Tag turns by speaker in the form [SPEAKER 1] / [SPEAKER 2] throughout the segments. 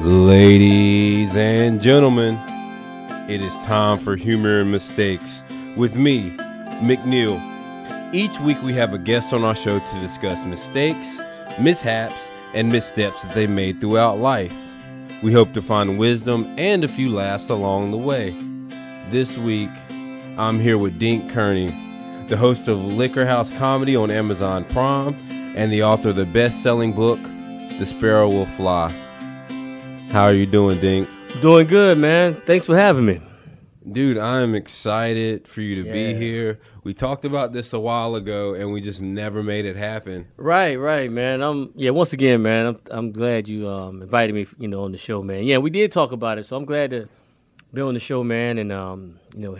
[SPEAKER 1] Ladies and gentlemen, it is time for Humor and Mistakes with me, McNeil. Each week we have a guest on our show to discuss mistakes, mishaps, and missteps that they made throughout life. We hope to find wisdom and a few laughs along the way. This week, I'm here with Dink Kearney, the host of Liquor House Comedy on Amazon Prime and the author of the best selling book, The Sparrow Will Fly. How are you doing, Dink?
[SPEAKER 2] Doing good, man. Thanks for having me.
[SPEAKER 1] Dude, I'm excited for you to be here. We talked about this a while ago and we just never made it happen.
[SPEAKER 2] Right, right, man. I'm yeah. Once again, man, I'm I'm glad you um invited me, you know, on the show, man. Yeah, we did talk about it, so I'm glad to be on the show, man, and um, you know,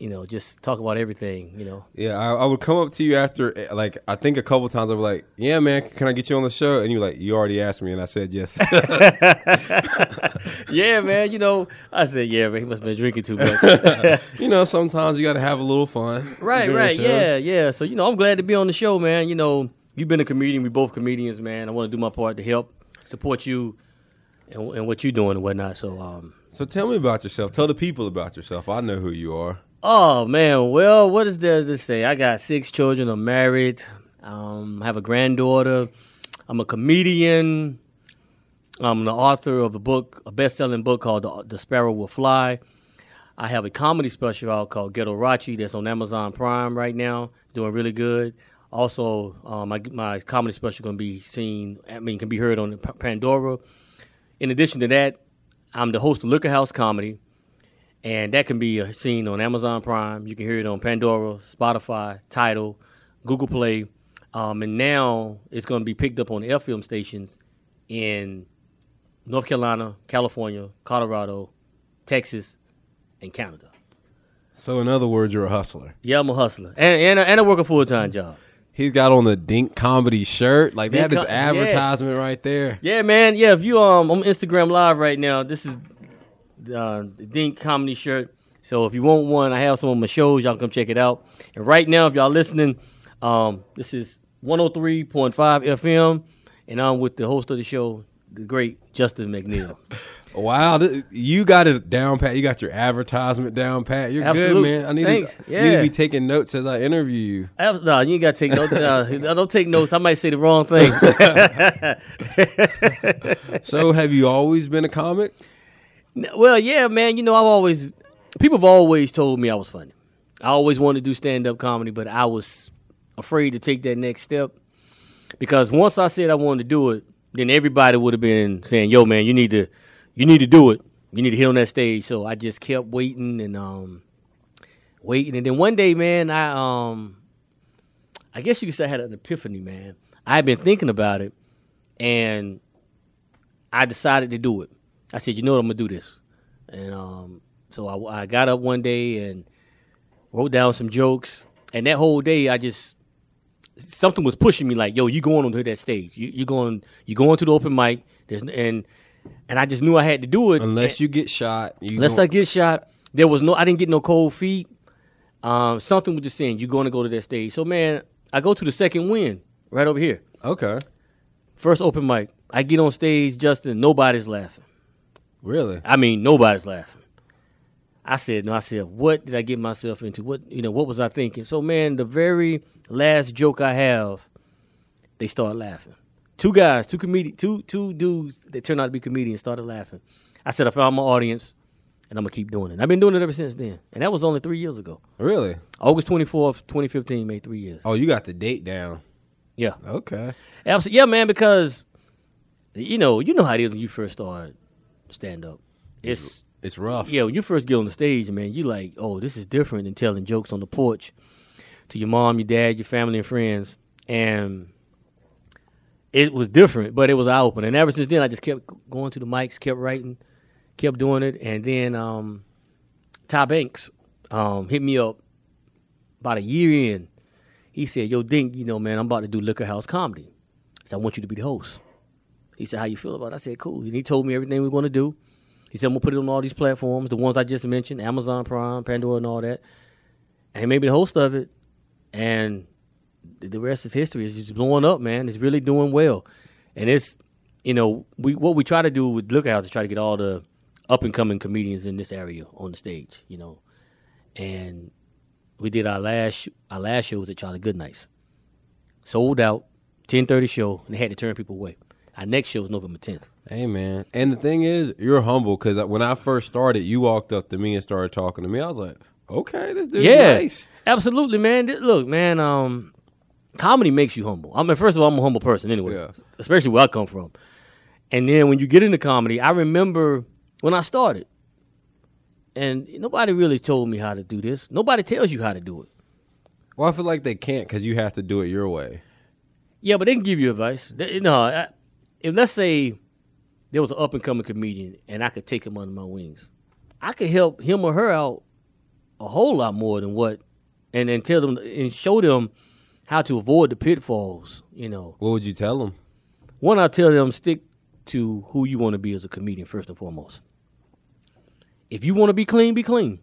[SPEAKER 2] you know, just talk about everything, you know.
[SPEAKER 1] Yeah, I, I would come up to you after, eh, like, I think a couple times I was like, "Yeah, man, can I get you on the show?" And you're like, "You already asked me," and I said yes.
[SPEAKER 2] yeah, man. You know, I said, yeah, man. He must have been drinking too much.
[SPEAKER 1] you know, sometimes you got to have a little fun.
[SPEAKER 2] right, right. Yeah, yeah. So you know, I'm glad to be on the show, man. You know, you've been a comedian. We both comedians, man. I want to do my part to help support you and, and what you're doing and whatnot. So um.
[SPEAKER 1] So tell me about yourself. Tell the people about yourself. I know who you are.
[SPEAKER 2] Oh man, well, what is there to say? I got six children. I'm married. Um, I have a granddaughter. I'm a comedian. I'm the author of a book, a best-selling book called "The, Sparrow Will Fly." I have a comedy special out called Ghetto Rachi that's on Amazon Prime right now, doing really good. Also, um, my my comedy special going to be seen. I mean, can be heard on Pandora. In addition to that, I'm the host of Liquor House Comedy and that can be seen on Amazon Prime. You can hear it on Pandora, Spotify, Tidal, Google Play, um, and now it's going to be picked up on FM stations in North Carolina, California, Colorado, Texas, and Canada.
[SPEAKER 1] So in other words, you're a hustler.
[SPEAKER 2] Yeah, I'm a hustler, and and, I- and I work a full time job.
[SPEAKER 1] He's got on the Dink comedy shirt. Like that
[SPEAKER 2] Dink
[SPEAKER 1] is
[SPEAKER 2] Com- yeah.
[SPEAKER 1] advertisement right there.
[SPEAKER 2] Yeah, man. Yeah, if you um on Instagram Live right now, this is uh, the Dink comedy shirt. So if you want one, I have some of my shows. Y'all come check it out. And right now, if y'all listening, um, this is 103.5 FM, and I'm with the host of the show, the great Justin McNeil.
[SPEAKER 1] Wow, th- you got it down pat. You got your advertisement down pat. You're
[SPEAKER 2] Absolute.
[SPEAKER 1] good, man. I need,
[SPEAKER 2] Thanks.
[SPEAKER 1] to, I need to be taking notes as I interview you.
[SPEAKER 2] Abs- No, you ain't got to take notes. Uh, don't take notes. I might say the wrong thing.
[SPEAKER 1] So, have you always been a comic?
[SPEAKER 2] Well, yeah, man. You know, I've always people have always told me I was funny. I always wanted to do stand up comedy, but I was afraid to take that next step because once I said I wanted to do it, then everybody would have been saying, "Yo, man, you need to, you need to do it. You need to hit on that stage." So I just kept waiting and um, waiting, and then one day, man, I um, I guess you could say I had an epiphany, man. I had been thinking about it, and I decided to do it. I said, you know what, I'm gonna do this, and um, so I, I got up one day and wrote down some jokes, and that whole day I just something was pushing me like, yo, you going onto that stage, you you going you going to the open mic, there's and and I just knew I had to do it
[SPEAKER 1] Unless you get shot, you
[SPEAKER 2] Unless
[SPEAKER 1] gon-
[SPEAKER 2] I get shot, there was no. I didn't get no cold feet. Um, something was just saying you're going to go to that stage. So man, I go to the second win right over here.
[SPEAKER 1] okay,
[SPEAKER 2] First open mic. I get on stage, Justin. Nobody's laughing.
[SPEAKER 1] Really?
[SPEAKER 2] I mean, nobody's laughing. I said, no. I said, what did I get myself into? What you know? What was I thinking? So man, the very last joke I have, they start laughing. Two guys, two comedians, two two dudes that turned out to be comedians started laughing. I said, I found my audience, and I'm gonna keep doing it. I've been doing it ever since then, and that was only three years ago.
[SPEAKER 1] Really?
[SPEAKER 2] August 24th, 2015, made three years.
[SPEAKER 1] Oh, you got the date down.
[SPEAKER 2] Yeah,
[SPEAKER 1] Okay.
[SPEAKER 2] Absolutely. Yeah, man, because you know, you know how it is when you first start stand up. It's
[SPEAKER 1] It's rough.
[SPEAKER 2] yeah, when you first get on the stage, man, you like, oh, this is different than telling jokes on the porch to your mom, your dad, your family and friends. And it was different, but it was eye opening. And ever since then I just kept going to the mics, kept writing, kept doing it. And then um Ty Banks um hit me up about a year in. He said, Yo, Dink, you know, man, I'm about to do Liquor House Comedy. So I want you to be the host. He said, How you feel about it? I said, Cool. And he told me everything we are going to do. He said, I'm to put it on all these platforms, the ones I just mentioned, Amazon Prime, Pandora, and all that. And me the host of it. And the- the rest is history. It's just blowing up, man. It's really doing well. And it's you know, we what we try to do with Lookout is try to get all the up and coming comedians in this area on the stage, you know. And we did our last our last show was at Charlie Goodnight's. Sold out, ten thirty show, and they had to turn people away. Our next show is November tenth.
[SPEAKER 1] Hey man, and the thing is, you're humble because when I first started, you walked up to me and started talking to me. I was like, okay, this dude's
[SPEAKER 2] Yeah,
[SPEAKER 1] nice.
[SPEAKER 2] absolutely, man. Look, man, um, comedy makes you humble. I mean, first of all, I'm a humble person anyway,
[SPEAKER 1] Yeah.
[SPEAKER 2] especially where I come from. And then when you get into comedy, I remember when I started, and nobody really told me how to do this. Nobody tells you how to do it.
[SPEAKER 1] Well, I feel like they can't because you have to do it your way.
[SPEAKER 2] Yeah, but they can give you advice. They- no, I, if let's say there was an up and coming comedian and I could take him under my wings, I could help him or her out a whole lot more than what, and then tell them and show them how to avoid the pitfalls. You know,
[SPEAKER 1] What would you tell them?
[SPEAKER 2] one, I tell them stick to who you want to be as a comedian first and foremost. If you want to be clean, be clean.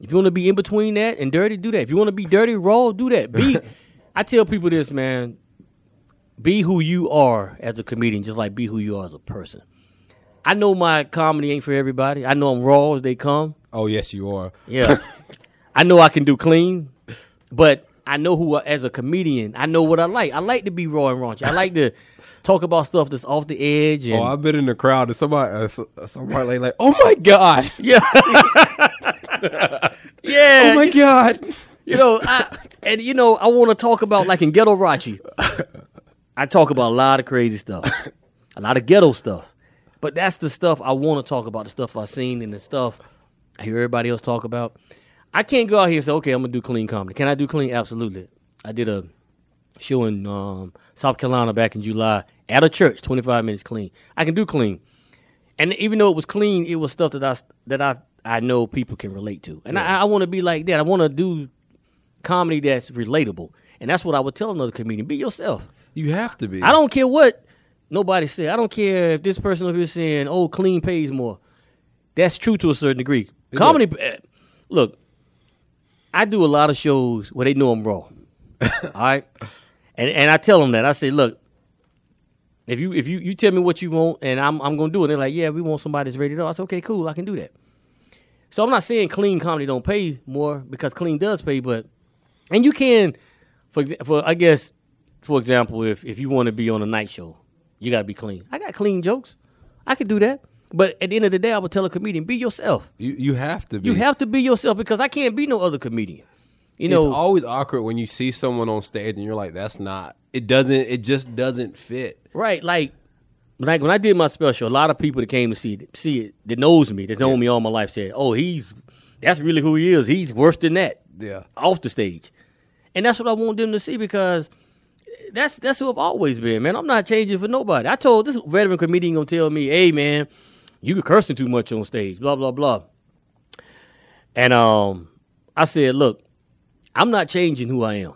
[SPEAKER 2] If you want to be in between that and dirty, do that. If you want to be dirty, raw, do that. Be. I tell people this, man. Be who you are as a comedian, just like be who you are as a person. I know my comedy ain't for everybody. I know I'm raw as they come.
[SPEAKER 1] Oh yes, you are.
[SPEAKER 2] Yeah. I know I can do clean, but I know who, as a comedian, I know what I like. I like to be raw and raunchy. I like to talk about stuff that's off the edge. And,
[SPEAKER 1] Oh, I've been in the crowd and somebody, uh, uh, somebody like, like, oh my god,
[SPEAKER 2] yeah. yeah.
[SPEAKER 1] oh my god.
[SPEAKER 2] you know, I, and you know, I want to talk about like in Ghetto Rachi. I talk about a lot of crazy stuff, a lot of ghetto stuff. But that's the stuff I want to talk about, the stuff I've seen and the stuff I hear everybody else talk about. I can't go out here and say, okay, I'm gonna do clean comedy. Can I do clean? Absolutely. I did a show in um, South Carolina back in July at a church, 25 minutes clean. I can do clean, and even though it was clean, it was stuff that I that I I know people can relate to, and I, I want to be like that. I want to do comedy that's relatable, and that's what I would tell another comedian: be yourself.
[SPEAKER 1] You have to be.
[SPEAKER 2] I don't care what nobody said. I don't care if this person over here saying, "Oh, clean pays more." That's true to a certain degree. Comedy, eh, look, I do a lot of shows where they know I'm raw. all right, and and I tell them that I say, look, if you if you you tell me what you want and I'm I'm gonna do it, they're like, yeah, we want somebody that's ready to. go. I say, okay, cool, I can do that. So I'm not saying clean comedy don't pay more because clean does pay, but and you can, for for I guess, for example, if if you want to be on a night show, you got to be clean. I got clean jokes, I could do that. But at the end of the day, I would tell a comedian, be yourself.
[SPEAKER 1] You you have to be.
[SPEAKER 2] You have to be yourself because I can't be no other comedian. You know,
[SPEAKER 1] it's always awkward when you see someone on stage and you're like, that's not. It doesn't. It just doesn't fit.
[SPEAKER 2] Right, like when I when I did my special, a lot of people that came to see it, see it that knows me, that know me all my life, said, "Oh, he's that's really who he is. He's worse than that
[SPEAKER 1] Yeah.
[SPEAKER 2] off the stage," and that's what I want them to see because that's that's who I've always been, man. I'm not changing for nobody. I told this veteran comedian gonna tell me, "Hey, man, you be cursing too much on stage," blah blah blah, and um, I said, "Look, I'm not changing who I am."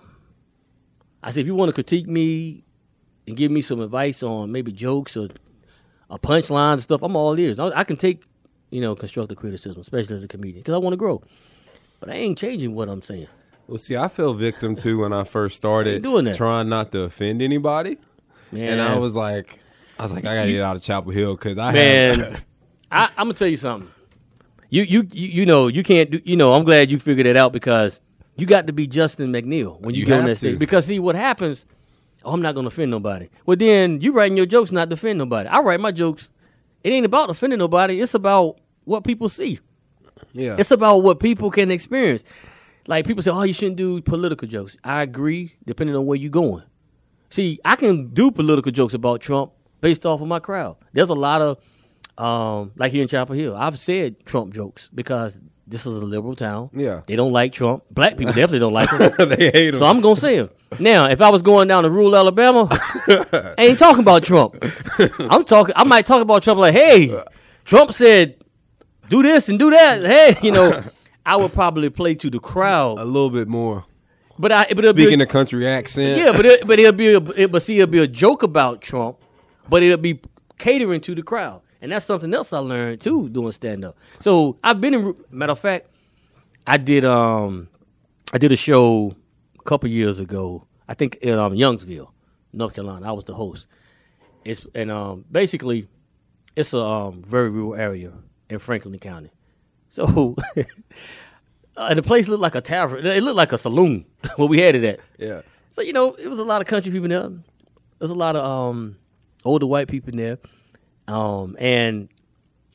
[SPEAKER 2] I said, if you want to critique me and give me some advice on maybe jokes or, a punchlines and stuff, I'm all ears. I, I can take, you know, constructive criticism, especially as a comedian, because I want to grow. But I ain't changing what I'm saying.
[SPEAKER 1] Well, see, I fell victim to when I first started trying not to offend anybody,
[SPEAKER 2] Man,
[SPEAKER 1] and I was like, I was like, I gotta get out of Chapel Hill because I
[SPEAKER 2] man,
[SPEAKER 1] had,
[SPEAKER 2] I, I'm gonna tell you something. You, you, you, you know, you can't do. You know, I'm glad you figured it out because you got to be Justin McNeil when you,
[SPEAKER 1] You
[SPEAKER 2] get on that stage.
[SPEAKER 1] to.
[SPEAKER 2] Because see, what happens? Oh, I'm not gonna offend nobody. Well, then you writing your jokes not to offend nobody. I write my jokes. It ain't about offending nobody. It's about what people see.
[SPEAKER 1] yeah,
[SPEAKER 2] It's about what people can experience. Like people say, "Oh, you shouldn't do political jokes." I agree, depending on where you're going. See, I can do political jokes about Trump based off of my crowd. There's a lot of, um, like here in Chapel Hill, I've said Trump jokes because this is a liberal town.
[SPEAKER 1] Yeah.
[SPEAKER 2] they don't like Trump. Black people definitely don't like him.
[SPEAKER 1] they hate him.
[SPEAKER 2] So I'm gonna say him. Now, if I was going down to rural Alabama, I ain't talking about Trump. I'm talking. I might talk about Trump like, hey, Trump said, do this and do that. Hey, you know, I would probably play to the crowd a
[SPEAKER 1] little bit more.
[SPEAKER 2] but I, but it'll be
[SPEAKER 1] Speaking
[SPEAKER 2] a,
[SPEAKER 1] a country accent.
[SPEAKER 2] yeah, but it, but it'll be a, it, but see, it'll be a joke about Trump, but it'll be catering to the crowd, and that's something else I learned too doing stand up. So I've been in. Matter of fact, I did um, I did a show a couple years ago. I think in um, Youngsville, North Carolina. I was the host, It's and um basically it's a um, very rural area in Franklin County. So uh, the place looked like a tavern. It looked like a saloon where we had it at.
[SPEAKER 1] Yeah.
[SPEAKER 2] So you know, it was a lot of country people there. There's a lot of um, older white people there, um, and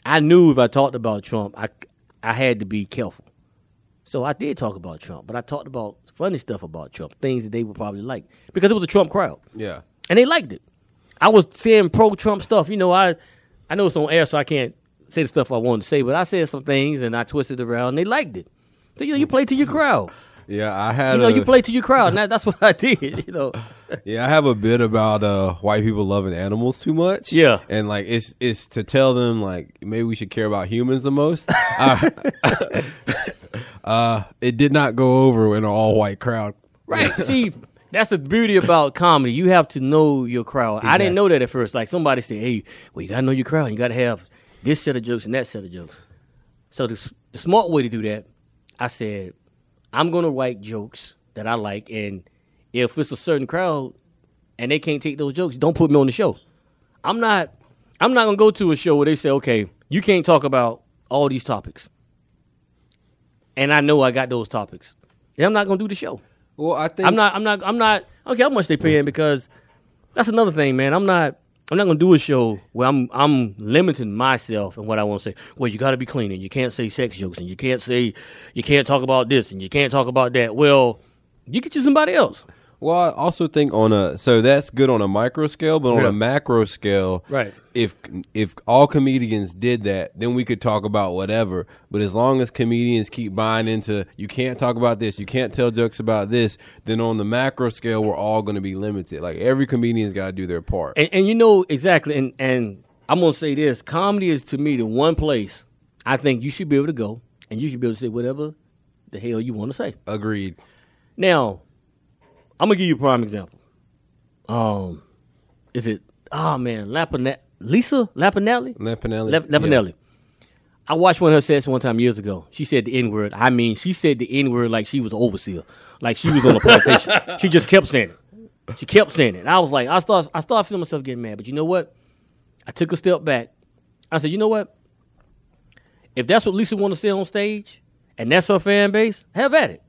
[SPEAKER 2] I knew if I talked about Trump, I I had to be careful. So I did talk about Trump, but I talked about funny stuff about Trump, things that they would probably like because it was a Trump crowd,
[SPEAKER 1] Yeah.
[SPEAKER 2] and they liked it. I was saying pro Trump stuff. You know, I I know it's on air, so I can't say the stuff I wanted to say, but I said some things and I twisted around, and they liked it. So you know, you play to your crowd.
[SPEAKER 1] Yeah, I had
[SPEAKER 2] You know,
[SPEAKER 1] a,
[SPEAKER 2] you play to your crowd, and that, that's what I did. You know.
[SPEAKER 1] Yeah, I have a bit about uh, white people loving animals too much.
[SPEAKER 2] Yeah.
[SPEAKER 1] and like it's it's to tell them like maybe we should care about humans the most. uh, uh, it did not go over in an all white crowd.
[SPEAKER 2] Right. See, that's the beauty about comedy. You have to know your crowd. I didn't know that at first. Like somebody said, "Hey, well, you gotta know your crowd. You gotta have this set of jokes and that set of jokes." So the the smart way to do that, I said, I'm gonna write jokes that I like, and if it's a certain crowd and they can't take those jokes, don't put me on the show. I'm not. I'm not gonna go to a show where they say, "Okay, you can't talk about all these topics," and I know I got those topics. And I'm not gonna do the show.
[SPEAKER 1] Well, I think
[SPEAKER 2] I'm not. I'm not. I'm not. I don't care how much they paying because that's another thing, man. I'm not. I'm not gonna do a show where I'm. I'm limiting myself and what I want to say. Well, you got to be clean, and you can't say sex jokes, and you can't say, you can't talk about this, and you can't talk about that. Well, you get you somebody else.
[SPEAKER 1] Well, I also think on a so that's good on a micro scale, but on
[SPEAKER 2] Yeah.
[SPEAKER 1] a macro scale,
[SPEAKER 2] Right.
[SPEAKER 1] If if all comedians did that, then we could talk about whatever. But as long as comedians keep buying into you can't talk about this, you can't tell jokes about this, then on the macro scale, we're all going to be limited. Like every comedian's got to do their part.
[SPEAKER 2] And, and you know exactly. And and I'm gonna say this: comedy is to me the one place I think you should be able to go, and you should be able to say whatever the hell you want to say.
[SPEAKER 1] Agreed.
[SPEAKER 2] Now, I'm gonna give you a prime example. Um, is it? Oh man, Lapine- Lisa Lapinelli.
[SPEAKER 1] Lampanelli.
[SPEAKER 2] Lap- Lapinelli. I watched one of her sets one time years ago. She said the N word. I mean, she said the N word like she was an overseer, like she was on a plantation. she just kept saying it. She kept saying it. And I was like, I start, I started feeling myself getting mad. But you know what? I took a step back. I said, you know what? If that's what Lisa want to say on stage, and that's her fan base, have at it.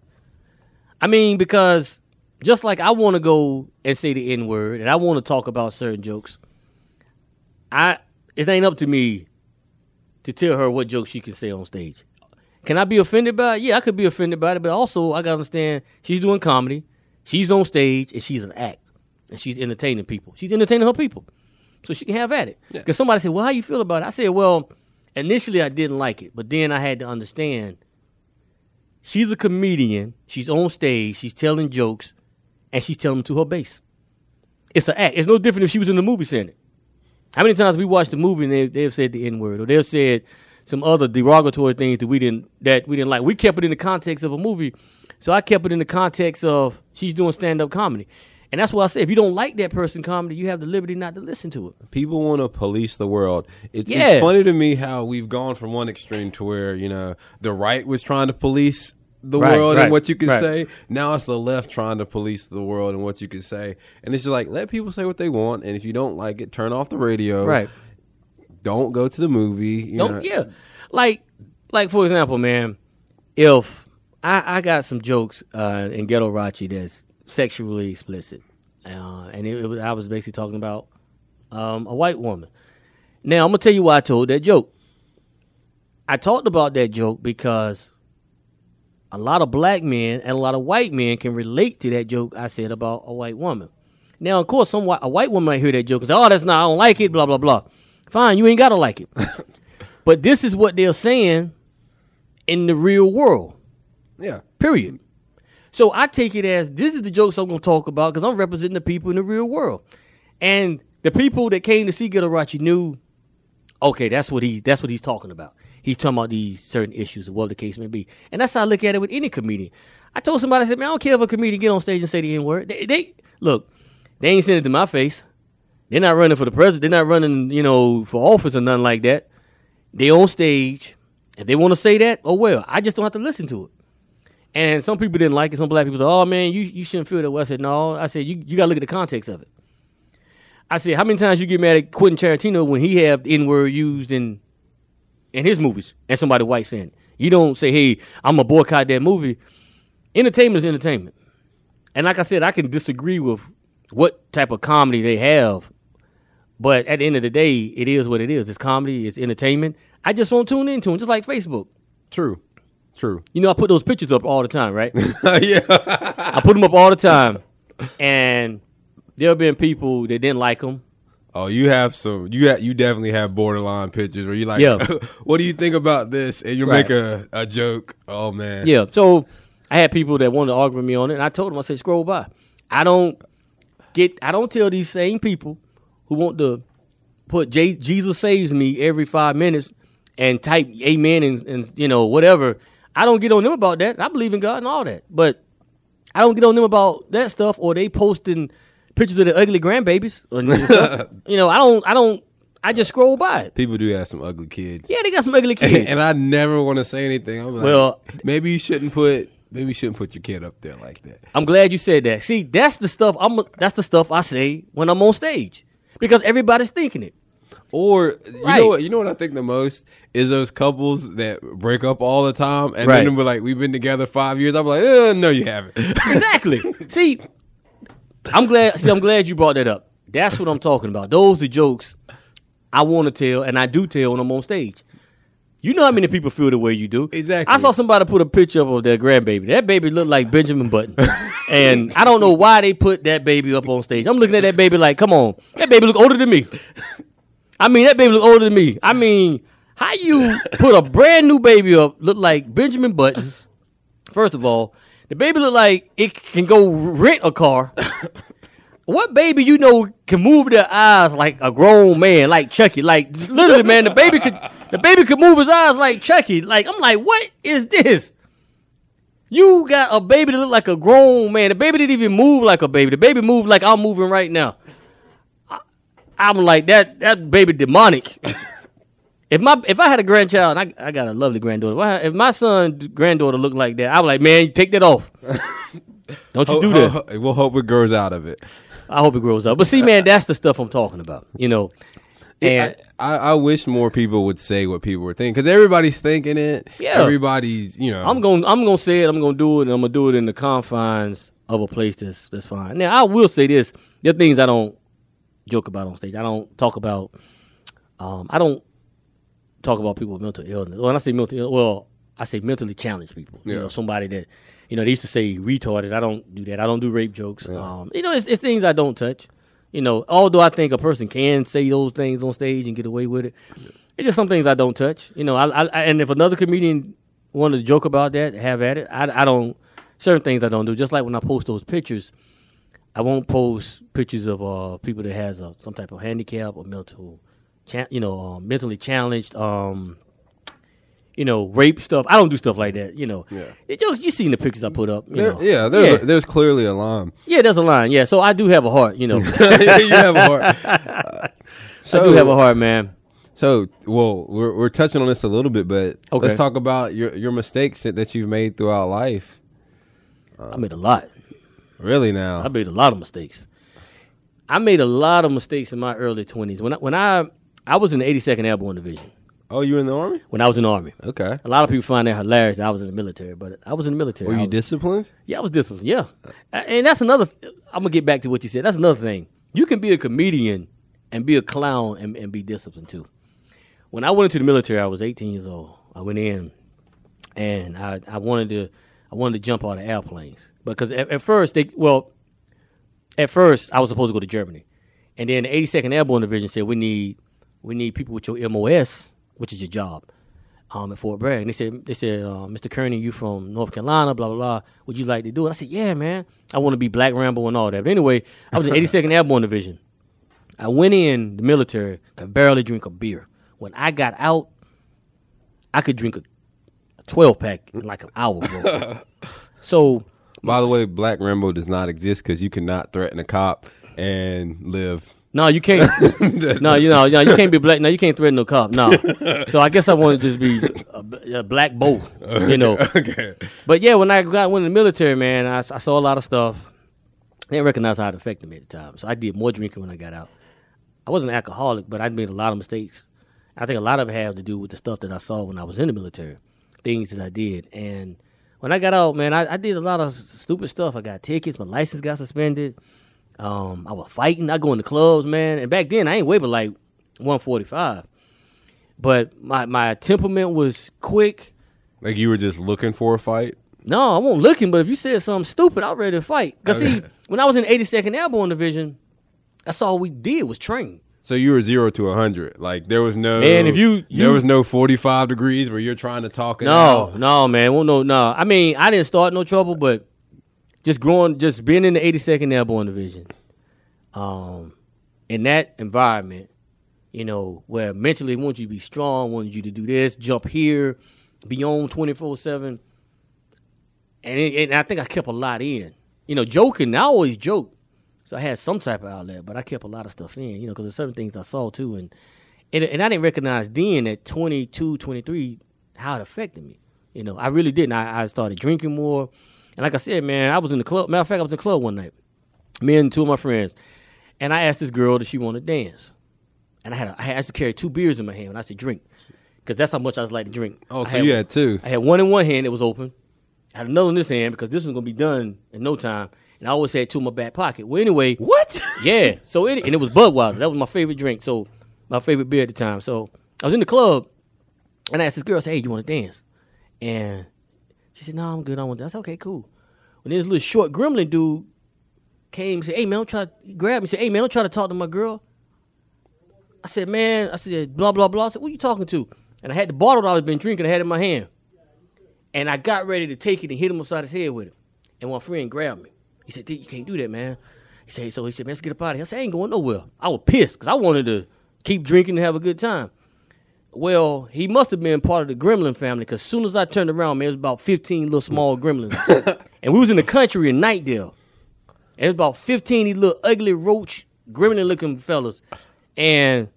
[SPEAKER 2] I mean, because just like I want to go and say the N word, and I want to talk about certain jokes, I it ain't up to me to tell her what jokes she can say on stage. Can I be offended by it? Yeah, I could be offended by it, but also I gotta understand she's doing comedy, she's on stage, and she's an act, and she's entertaining people. She's entertaining her people, so she can have at it. Because somebody said, "Well, how you feel about it?" I said, "Well, initially I didn't like it, but then I had to understand." She's a comedian. She's on stage. She's telling jokes, and she's telling them to her base. It's an act. It's no different if she was in the movie saying it. How many times we watched the movie and they, they've said the N word or they've said some other derogatory things that we didn't that we didn't like. We kept it in the context of a movie, so I kept it in the context of she's doing stand up comedy, and that's why I say if you don't like that person comedy, you have the liberty not to listen to it.
[SPEAKER 1] People want to police the world. It's,
[SPEAKER 2] Yeah.
[SPEAKER 1] it's funny to me how we've gone from one extreme to where you know the right was trying to police the
[SPEAKER 2] Right,
[SPEAKER 1] world
[SPEAKER 2] right,
[SPEAKER 1] and what you can
[SPEAKER 2] right.
[SPEAKER 1] say. Now it's the left trying to police the world and what you can say. And it's just like let people say what they want, and if you don't like it, turn off the radio.
[SPEAKER 2] Right.
[SPEAKER 1] Don't go to the movie. You.
[SPEAKER 2] Don't yeah, like like for example, man, if I, I got some jokes uh, in Ghetto Rachi that's sexually explicit, uh, and it, it was, I was basically talking about um, a white woman. Now I'm gonna tell you why I told that joke. I talked about that joke because a lot of black men and a lot of white men can relate to that joke I said about a white woman. Now, of course, some a white woman might hear that joke and say, "Oh, that's not. I don't like it." Blah blah blah. Fine, you ain't gotta like it. but this is what they're saying in the real world.
[SPEAKER 1] Yeah.
[SPEAKER 2] Period. So I take it as this is the jokes I'm to talk about because I'm representing the people in the real world, and the people that came to see Ghettorachi knew, okay, that's what he that's what he's talking about. He's talking about these certain issues, whatever the case may be, and that's how I look at it with any comedian. I told somebody, I said, man, I don't care if a comedian get on stage and say the N word. They, they look, they ain't saying it to my face. They're not running for the president. They're not running, you know, for office or nothing like that. They on stage. If they want to say that, oh well. I just don't have to listen to it. And some people didn't like it. Some black people said, "Oh man, you you shouldn't feel that way." I said, "No." I said, "You you got to look at the context of it." I said, how many times you get mad at Quentin Tarantino when he have the N word used in in his movies and somebody white saying it? You don't say, hey, I'm gonna boycott that movie. Entertainment is entertainment. And like I said, I can disagree with what type of comedy they have, but at the end of the day, it is what it is. It's comedy, it's entertainment. I just won't tune into them, just like Facebook.
[SPEAKER 1] True. True.
[SPEAKER 2] You know, I put those pictures up all the time, right?
[SPEAKER 1] yeah.
[SPEAKER 2] I put them up all the time, and there have been people that didn't like them.
[SPEAKER 1] Oh, you have some. You ha- you definitely have borderline pictures where you like,
[SPEAKER 2] Yeah.
[SPEAKER 1] what do you think about this? And you
[SPEAKER 2] Right.
[SPEAKER 1] make a, a joke. Oh man.
[SPEAKER 2] Yeah. So I had people that wanted to argue with me on it, and I told them, I said, scroll by. I don't get. I don't tell these same people who want to put J- Jesus saves me every five minutes and type Amen and, and you know whatever. I don't get on them about that. I believe in God and all that, but I don't get on them about that stuff or they posting pictures of the ugly grandbabies. Or, you know, I don't. I don't. I just scroll by it.
[SPEAKER 1] People do have some ugly kids.
[SPEAKER 2] Yeah, they got some ugly kids.
[SPEAKER 1] and I never want to say anything. I'm like,
[SPEAKER 2] Well-
[SPEAKER 1] maybe you shouldn't put maybe you shouldn't put your kid up there like that.
[SPEAKER 2] I'm glad you said that. See, that's the stuff I'm that's the stuff I say when I'm on stage. Because everybody's thinking it.
[SPEAKER 1] Or you
[SPEAKER 2] Right.
[SPEAKER 1] know what? You know what I think the most is those couples that break up all the time, and
[SPEAKER 2] Right.
[SPEAKER 1] then they're like, "We've been together five years." I'm like, eh, "No, you haven't."
[SPEAKER 2] Exactly. see, I'm glad see, I'm glad you brought that up. That's what I'm talking about. Those are jokes I want to tell and I do tell when I'm on stage. You know how many people feel the way you do.
[SPEAKER 1] Exactly.
[SPEAKER 2] I saw somebody put a picture up of their grandbaby. That baby looked like Benjamin Button. and I don't know why they put that baby up on stage. I'm looking at that baby like, come on. That baby look older than me. I mean, that baby look older than me. I mean, how you put a brand new baby up look like Benjamin Button? First of all, the baby look like it can go rent a car. What baby you know can move their eyes like a grown man, like Chucky? Like literally, man, the baby could the baby could move his eyes like Chucky. Like I'm like, what is this? You got a baby that look like a grown man. The baby didn't even move like a baby. The baby moved like I'm moving right now. I, I'm like that. That baby demonic. If my if I had a grandchild, and I I got a lovely granddaughter. If I- If my son granddaughter looked like that, I was like, man, take that off. Don't you
[SPEAKER 1] Ho-
[SPEAKER 2] do that.
[SPEAKER 1] ho- we'll hope it grows out of it.
[SPEAKER 2] I hope it grows up. But see, man, that's the stuff I'm talking about. You know, and
[SPEAKER 1] I, I wish more people would say what people were thinking because everybody's thinking it.
[SPEAKER 2] Yeah.
[SPEAKER 1] everybody's you know.
[SPEAKER 2] I'm gonna I'm going to say it. I'm going to do it. and I'm going to do it in the confines of a place that's that's fine. Now, I will say this: there are things I don't joke about on stage. I don't talk about. Um, I don't talk about people with mental illness. When I say mental, ill- well, I say mentally challenged people. You know, somebody that you know they used to say retarded. I don't do that. I don't do rape jokes. Um, you know, it's, it's things I don't touch. You know, although I think a person can say those things on stage and get away with it, it's just some things I don't touch. You know, I, I, I and if another comedian wanted to joke about that, have at it. I, I don't certain things I don't do. Just like when I post those pictures, I won't post pictures of uh, people that has a, some type of handicap or mental, cha- you know, um, mentally challenged. Um, you know, rape stuff. I don't do stuff like that. You know,
[SPEAKER 1] Yeah.
[SPEAKER 2] It just, you seen the pictures I put up. You
[SPEAKER 1] There-
[SPEAKER 2] know.
[SPEAKER 1] yeah, there's
[SPEAKER 2] yeah.
[SPEAKER 1] there's clearly a line.
[SPEAKER 2] yeah, there's a line. Yeah, so I do have a heart. You know,
[SPEAKER 1] you have a heart. So,
[SPEAKER 2] I do have a heart, man.
[SPEAKER 1] So, well, we're we're touching on this a little bit, but
[SPEAKER 2] Okay.
[SPEAKER 1] let's talk about your your mistakes that, that you've made throughout life.
[SPEAKER 2] I made a lot.
[SPEAKER 1] Really Now I
[SPEAKER 2] made a lot of mistakes. I made a lot of mistakes in my early twenties. When I, when I I was in the 82nd Airborne Division
[SPEAKER 1] oh, you were in the army?
[SPEAKER 2] when I was in the army.
[SPEAKER 1] Okay.
[SPEAKER 2] A lot of people find that hilarious. That I was in the military, but I was in the military.
[SPEAKER 1] Were you
[SPEAKER 2] was-
[SPEAKER 1] disciplined?
[SPEAKER 2] Yeah, I was disciplined. Yeah, and that's another. I'm gonna get back to what you said. That's another thing. You can be a comedian and be a clown and, and be disciplined too. When I went into the military, I was 18 years old. I went in, and I, I wanted to I wanted to jump out of airplanes because at, at first they well, at first I was supposed to go to Germany, and then the 82nd Airborne Division said we need we need people with your MOS, which is your job um, at Fort Bragg. And they said, they said, uh, Mr. Kearney, you from North Carolina, blah blah blah. Would you like to do it? I said, Yeah, man. I want to be Black Rambo and all that. But anyway, I was in 82nd Airborne Division. I went in the military, could barely drink a beer. When I got out, I could drink a, a 12 pack in like an hour. Bro. so
[SPEAKER 1] By the way, Black Rambo does not exist because you cannot threaten a cop and live.
[SPEAKER 2] No, you can't. no, you know, no, you can't be black. No, you can't threaten no cop. No. So I guess I want to just be a, a black bow. You know.
[SPEAKER 1] Okay.
[SPEAKER 2] But yeah, when I got went in the military, man, I, I saw a lot of stuff. I didn't recognize how it affected me at the time. So I did more drinking when I got out. I wasn't an alcoholic, but I made a lot of mistakes. I think a lot of it had to do with the stuff that I saw when I was in the military, things that I did. And when I got out, man, I, I did a lot of stupid stuff. I got tickets, my license got suspended. Um, I was fighting. I go in the clubs, man. And back then, I ain't weigh but like 145. But my, my temperament was quick.
[SPEAKER 1] Like you were just looking for a fight.
[SPEAKER 2] No, I wasn't looking, but if you said something stupid, I'm ready to fight. Because, see, when I was in 82nd Airborne Division, that's all we did was train.
[SPEAKER 1] So you were zero to a hundred. Like there was no
[SPEAKER 2] Man, if you- you-
[SPEAKER 1] there was no forty five degrees where you're trying to talk
[SPEAKER 2] No,
[SPEAKER 1] out.
[SPEAKER 2] no, man. Well, no, no. I mean, I didn't start no trouble, but just growing, just being in the 82nd Airborne Division, um, in that environment, you know, where mentally want you to be strong, want you to do this, jump here, be on 24 seven, and it, and I think I kept a lot in. You know, joking. I always joke, so I had some type of outlet, but I kept a lot of stuff in. You know, because there's certain things I saw too, and and, and I didn't recognize then at 22, 23 how it affected me. You know, I really didn't. I, I started drinking more, and like I said, man, I was in the club. Matter of fact, I was in the club one night, me and two of my friends, and I asked this girl that she wanted to dance, and I had a, I had to carry two beers in my hand when I said drink, because that's how much I was like to drink.
[SPEAKER 1] Oh,
[SPEAKER 2] I
[SPEAKER 1] so you had two.
[SPEAKER 2] I had one in one hand that was open. I had another in this hand because this was gonna be done in no time. And I always had two in my back pocket. Well, anyway,
[SPEAKER 1] What?
[SPEAKER 2] yeah. So it, and it was Budweiser. That was my favorite drink. So my favorite beer at the time. So I was in the club, and I asked this girl, I said, "Hey, you want to dance?" And she said, "No, I'm good. I want." to. I said, "Okay, cool." When this little short gremlin dude came, and said, "Hey man, don't try." He grabbed me, said, "Hey man, don't try to talk to my girl." I said, "Man," I said, "Blah blah blah." I said, "Who you talking to?" And I had the bottle that I was been drinking. I had in my hand, and I got ready to take it and hit him upside his head with it. And one friend grabbed me. He said, "Dude, you can't do that, man." He said, "So he said, man, let's get up out of here." I said, "I ain't going nowhere." I was pissed because I wanted to keep drinking and have a good time. Well, he must have been part of the gremlin family because as soon as I turned around, man, it was about 15 little small gremlins. and we was in the country in Knightdale. And it was about 15 these little ugly roach, gremlin looking fellas. And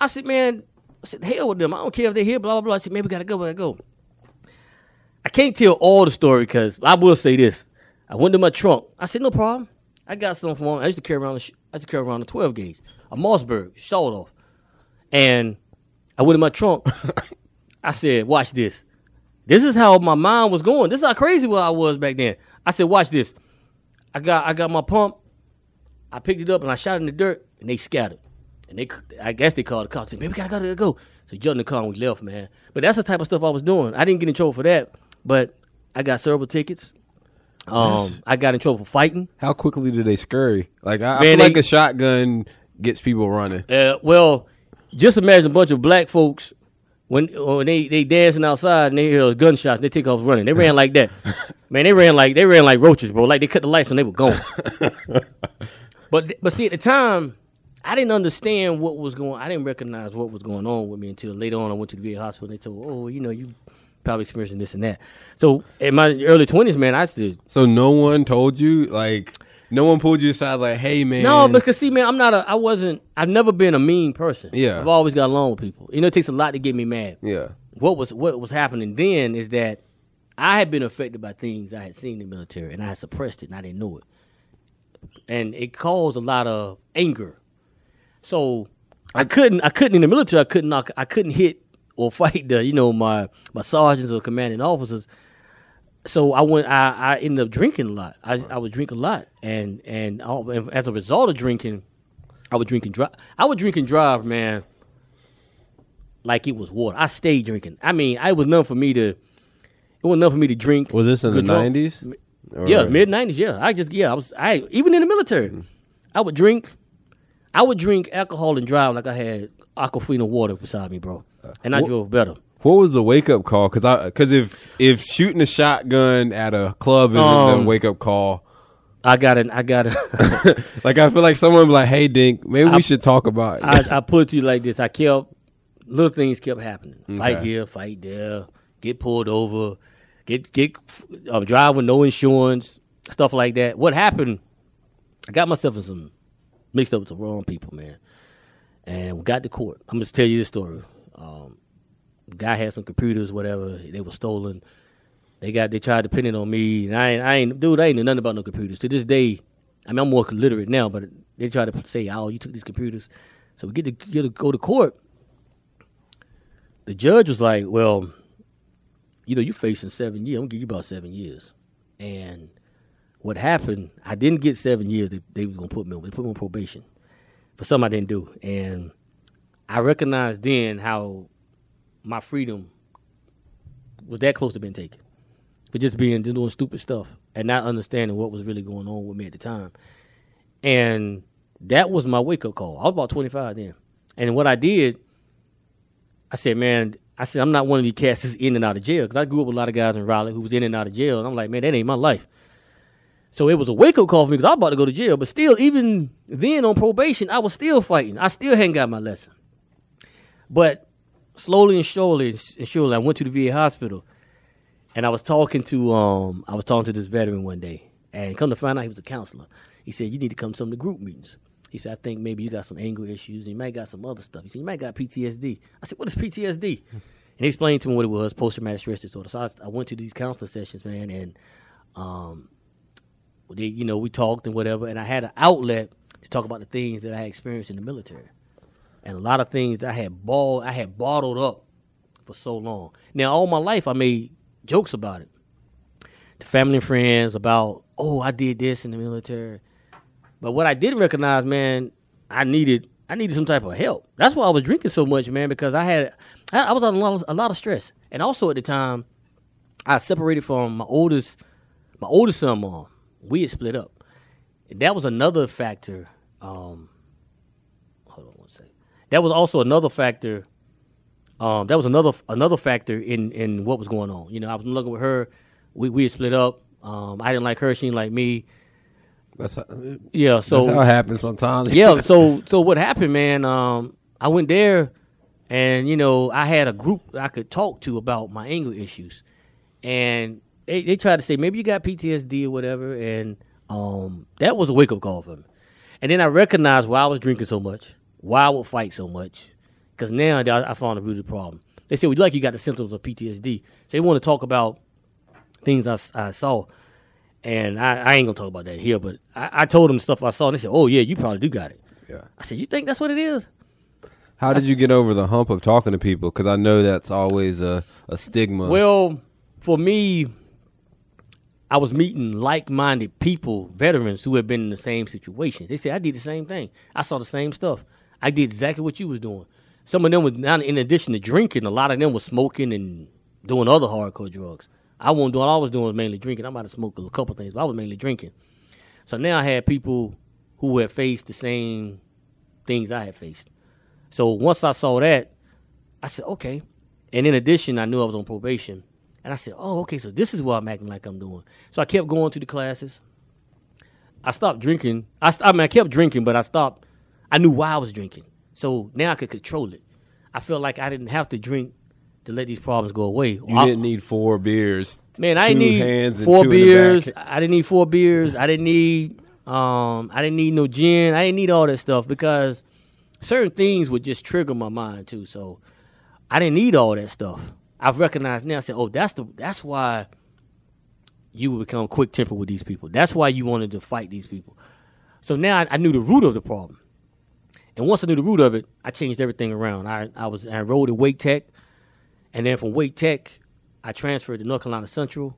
[SPEAKER 2] I said, man, I said, hell with them. I don't care if they're here, blah, blah, blah. I said, man, we gotta go, we gotta go. I can't tell all the story because I will say this. I went to my trunk. I said, no problem. I got something for him. I used to carry around the, sh- I used to carry around a 12 gauge, a Mossberg, sawed off. And I went in my trunk. I said, watch this. This is how my mind was going. This is how crazy I was back then. I said, watch this. I got I got my pump. I picked it up and I shot it in the dirt and they scattered. And they I guess they called the cops. Said, man, we gotta go, gotta go. So he jumped in the car and we left, man. But that's the type of stuff I was doing. I didn't get in trouble for that, but I got several tickets. Um, I got in trouble for fighting.
[SPEAKER 1] How quickly did they scurry? Like I, I
[SPEAKER 2] Man,
[SPEAKER 1] feel like a shotgun gets people running.
[SPEAKER 2] Uh, well, just imagine a bunch of black folks when when they they dancing outside and they hear gunshots, they take off running. They ran like that. Man, they ran like they ran like roaches, bro. Like they cut the lights and they were gone. but but see, at the time, I didn't understand what was going. I didn't recognize what was going on with me until later on. I went to the VA hospital. and They said, oh, you know, you probably experiencing this and that. So in my early twenties, man, I still
[SPEAKER 1] So no one told you, like, no one pulled you aside, like, hey man.
[SPEAKER 2] No, because see, man, I'm not a. I wasn't. I've never been a mean person.
[SPEAKER 1] Yeah.
[SPEAKER 2] I've always got along with people. You know, it takes a lot to get me mad.
[SPEAKER 1] yeah,
[SPEAKER 2] What was what was happening then is that I had been affected by things I had seen in the military, and I had suppressed it, and I didn't know it, and it caused a lot of anger. So I couldn't. I couldn't in the military. I couldn't. knock- I couldn't hit or fight the you know my my sergeants or commanding officers. So I went. I, I ended up drinking a lot. I, I would drink a lot, and and, and as a result of drinking, I would drink and drive. I would drink and drive, man, like it was water. I stayed drinking. I mean, I was nothing for me to. It was nothing for me to drink.
[SPEAKER 1] was this in the nineties?
[SPEAKER 2] Yeah, mid nineties. Yeah, I just yeah. I was I even in the military. I would drink. I would drink alcohol and drive like I had Aquafina water beside me, bro, and I drove better.
[SPEAKER 1] What was the wake up call? Because I because if if shooting a shotgun at a club isn't
[SPEAKER 2] Um,
[SPEAKER 1] the wake up call,
[SPEAKER 2] I got it. I got it.
[SPEAKER 1] like I feel like someone be like, hey Dink, maybe
[SPEAKER 2] I-
[SPEAKER 1] we should talk about.
[SPEAKER 2] I, I put it to you like this: I kept little things kept happening. Fight here, fight there, get pulled over, get get uh, drive with no insurance, stuff like that. What happened? I got myself in some mixed up with the wrong people, man, and we got to court. I'm just tell you this story. Um, guy had some computers, whatever. They were stolen. They got they tried it on me, and I ain't, I ain't dude. I ain't know nothing about no computers. To this day, I mean, I'm more literate now, but they tried to say, "Oh, you took these computers." So we get to get to go to court. The judge was like, "Well, you know, you're facing seven years. I'm gonna give you about seven years." And what happened? I didn't get seven years. They, they was gonna put me. They put me on probation for something I didn't do, and I recognized then how my freedom was that close to being taken for just being just doing stupid stuff and not understanding what was really going on with me at the time. And that was my wake up call. I was about 25 then. And what I did, I said, man, I said, I'm not one of these cats that's in and out of jail because I grew up with a lot of guys in Raleigh who was in and out of jail. And I'm like, man, that ain't my life. So it was a wake up call for me because I was about to go to jail. But still, even then on probation, I was still fighting. I still hadn't got my lesson. But slowly and surely and surely, I went to the VA hospital, and I was talking to um I was talking to this veteran one day, and come to find out he was a counselor. He said you need to come to some of the group meetings. He said I think maybe you got some anger issues, and you might got some other stuff. He said you might got PTSD. I said what is PTSD? And he explained to me what it was, post traumatic stress disorder. So I, I went to these counseling sessions, man, and um, they, you know, we talked and whatever, and I had an outlet to talk about the things that I experienced in the military and a lot of things I had ball I had bottled up for so long. Now all my life I made jokes about it. To family and friends about, oh, I did this in the military. But what I did recognize, man, I needed I needed some type of help. That's why I was drinking so much, man, because I had I, I was on a lot, of, a lot of stress. And also at the time, I separated from my oldest my oldest son mom. We had split up. That was another factor. Um, hold on one second that was also another factor. Um, that was another another factor in in what was going on. You know, I was looking with her. We we had split up. Um, I didn't like her. She didn't like me.
[SPEAKER 1] That's how,
[SPEAKER 2] Yeah, so
[SPEAKER 1] that's how it happens sometimes.
[SPEAKER 2] yeah, so so what happened, man? Um, I went there, and you know, I had a group I could talk to about my anger issues, and they they tried to say maybe you got PTSD or whatever, and um, that was a wake up call for me. And then I recognized why I was drinking so much, why I would fight so much, because now I, I found the root of the problem. They said, "Well, like you got the symptoms of PTSD," so they want to talk about things I saw. And I, I ain't gonna talk about that here, but I, I told them stuff I saw, and they said, "Oh yeah, you probably do got it."
[SPEAKER 1] Yeah.
[SPEAKER 2] I said, "You think that's what it is?"
[SPEAKER 1] How did you get over the hump of talking to people? Because I know that's always a, a stigma.
[SPEAKER 2] Well, for me, I was meeting like-minded people, veterans who had been in the same situations. They said I did the same thing. I saw the same stuff. I did exactly what you was doing. Some of them was not in addition to drinking. A lot of them was smoking and doing other hardcore drugs. I wasn't doing. All I was doing was mainly drinking. I might have smoked a couple things, but I was mainly drinking. So now I had people who had faced the same things I had faced. So once I saw that, I said, okay. And in addition, I knew I was on probation. And I said, oh, okay, so this is what I'm acting like I'm doing. So I kept going to the classes. I stopped drinking. I, st- I mean, I kept drinking, but I stopped. I knew why I was drinking. So now I could control it. I felt like I didn't have to drink to let these problems go away.
[SPEAKER 1] you
[SPEAKER 2] I-
[SPEAKER 1] didn't need four beers.
[SPEAKER 2] Man, I didn't need four
[SPEAKER 1] two in the
[SPEAKER 2] beers. I didn't need four beers. I didn't need um I didn't need no gin. I didn't need all that stuff because certain things would just trigger my mind too. So I didn't need all that stuff. I've recognized now. I said, oh, that's the that's why you would become quick tempered with these people. That's why you wanted to fight these people. So now I, I knew the root of the problem. And once I knew the root of it, I changed everything around. I, I was I enrolled at Wake Tech, and then from Wake Tech, I transferred to North Carolina Central,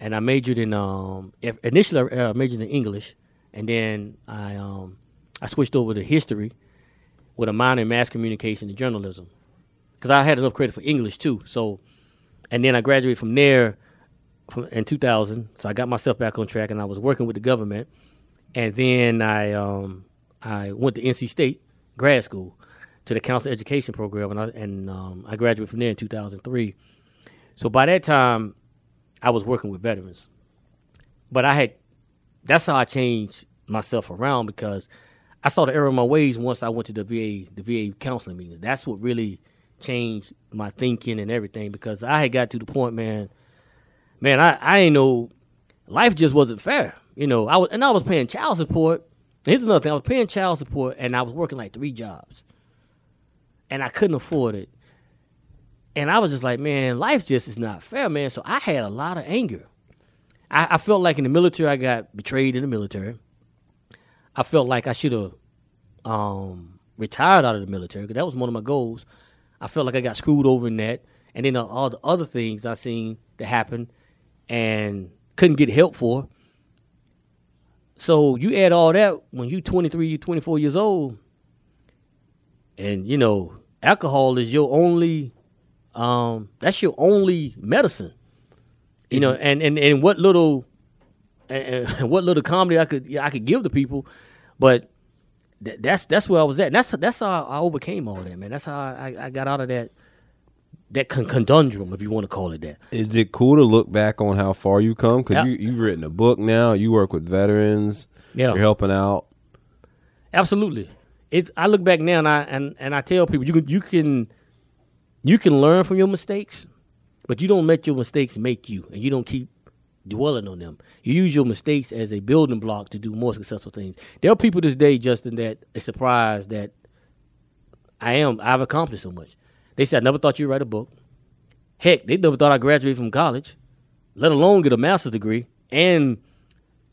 [SPEAKER 2] and I majored in um initially I uh, majored in English, and then I um I switched over to history with a minor in mass communication and journalism because I had enough credit for English too. So, and then I graduated from there from, in 2000. So I got myself back on track, and I was working with the government. And then I um, I went to NC State grad school to the counselor education program, and I and um, I graduated from there in 2003. So by that time, I was working with veterans, but I had that's how I changed myself around because I saw the error in my ways once I went to the VA the VA counseling meetings. That's what really changed my thinking and everything because I had got to the point, man. Man, I I ain't know life just wasn't fair. You know, I was and I was paying child support. Here's another thing: I was paying child support and I was working like three jobs, and I couldn't afford it. And I was just like, man, life just is not fair, man. So I had a lot of anger. I, I felt like in the military, I got betrayed in the military. I felt like I should have um, retired out of the military because that was one of my goals. I felt like I got screwed over in that, and then uh, all the other things I seen that happen and couldn't get help for. So you add all that when you 23, you 24 years old, and you know alcohol is your only, um, that's your only medicine. You know, and and and what little, and, and what little comedy I could I could give to people, but th- that's that's where I was at. And that's that's how I overcame all that, man. That's how I, I got out of that that con- conundrum, if you want to call it that.
[SPEAKER 1] Is it cool to look back on how far you come? Because
[SPEAKER 2] Yeah.
[SPEAKER 1] you you've written a book now. You work with veterans.
[SPEAKER 2] Yeah.
[SPEAKER 1] You're helping out.
[SPEAKER 2] Absolutely. It's I look back now and I and, and I tell people you can you can you can learn from your mistakes, but you don't let your mistakes make you and you don't keep dwelling on them. You use your mistakes as a building block to do more successful things. There are people this day, Justin, that are surprised that I am I've accomplished so much. They said I never thought you'd write a book. Heck, they never thought I'd graduate from college, let alone get a master's degree and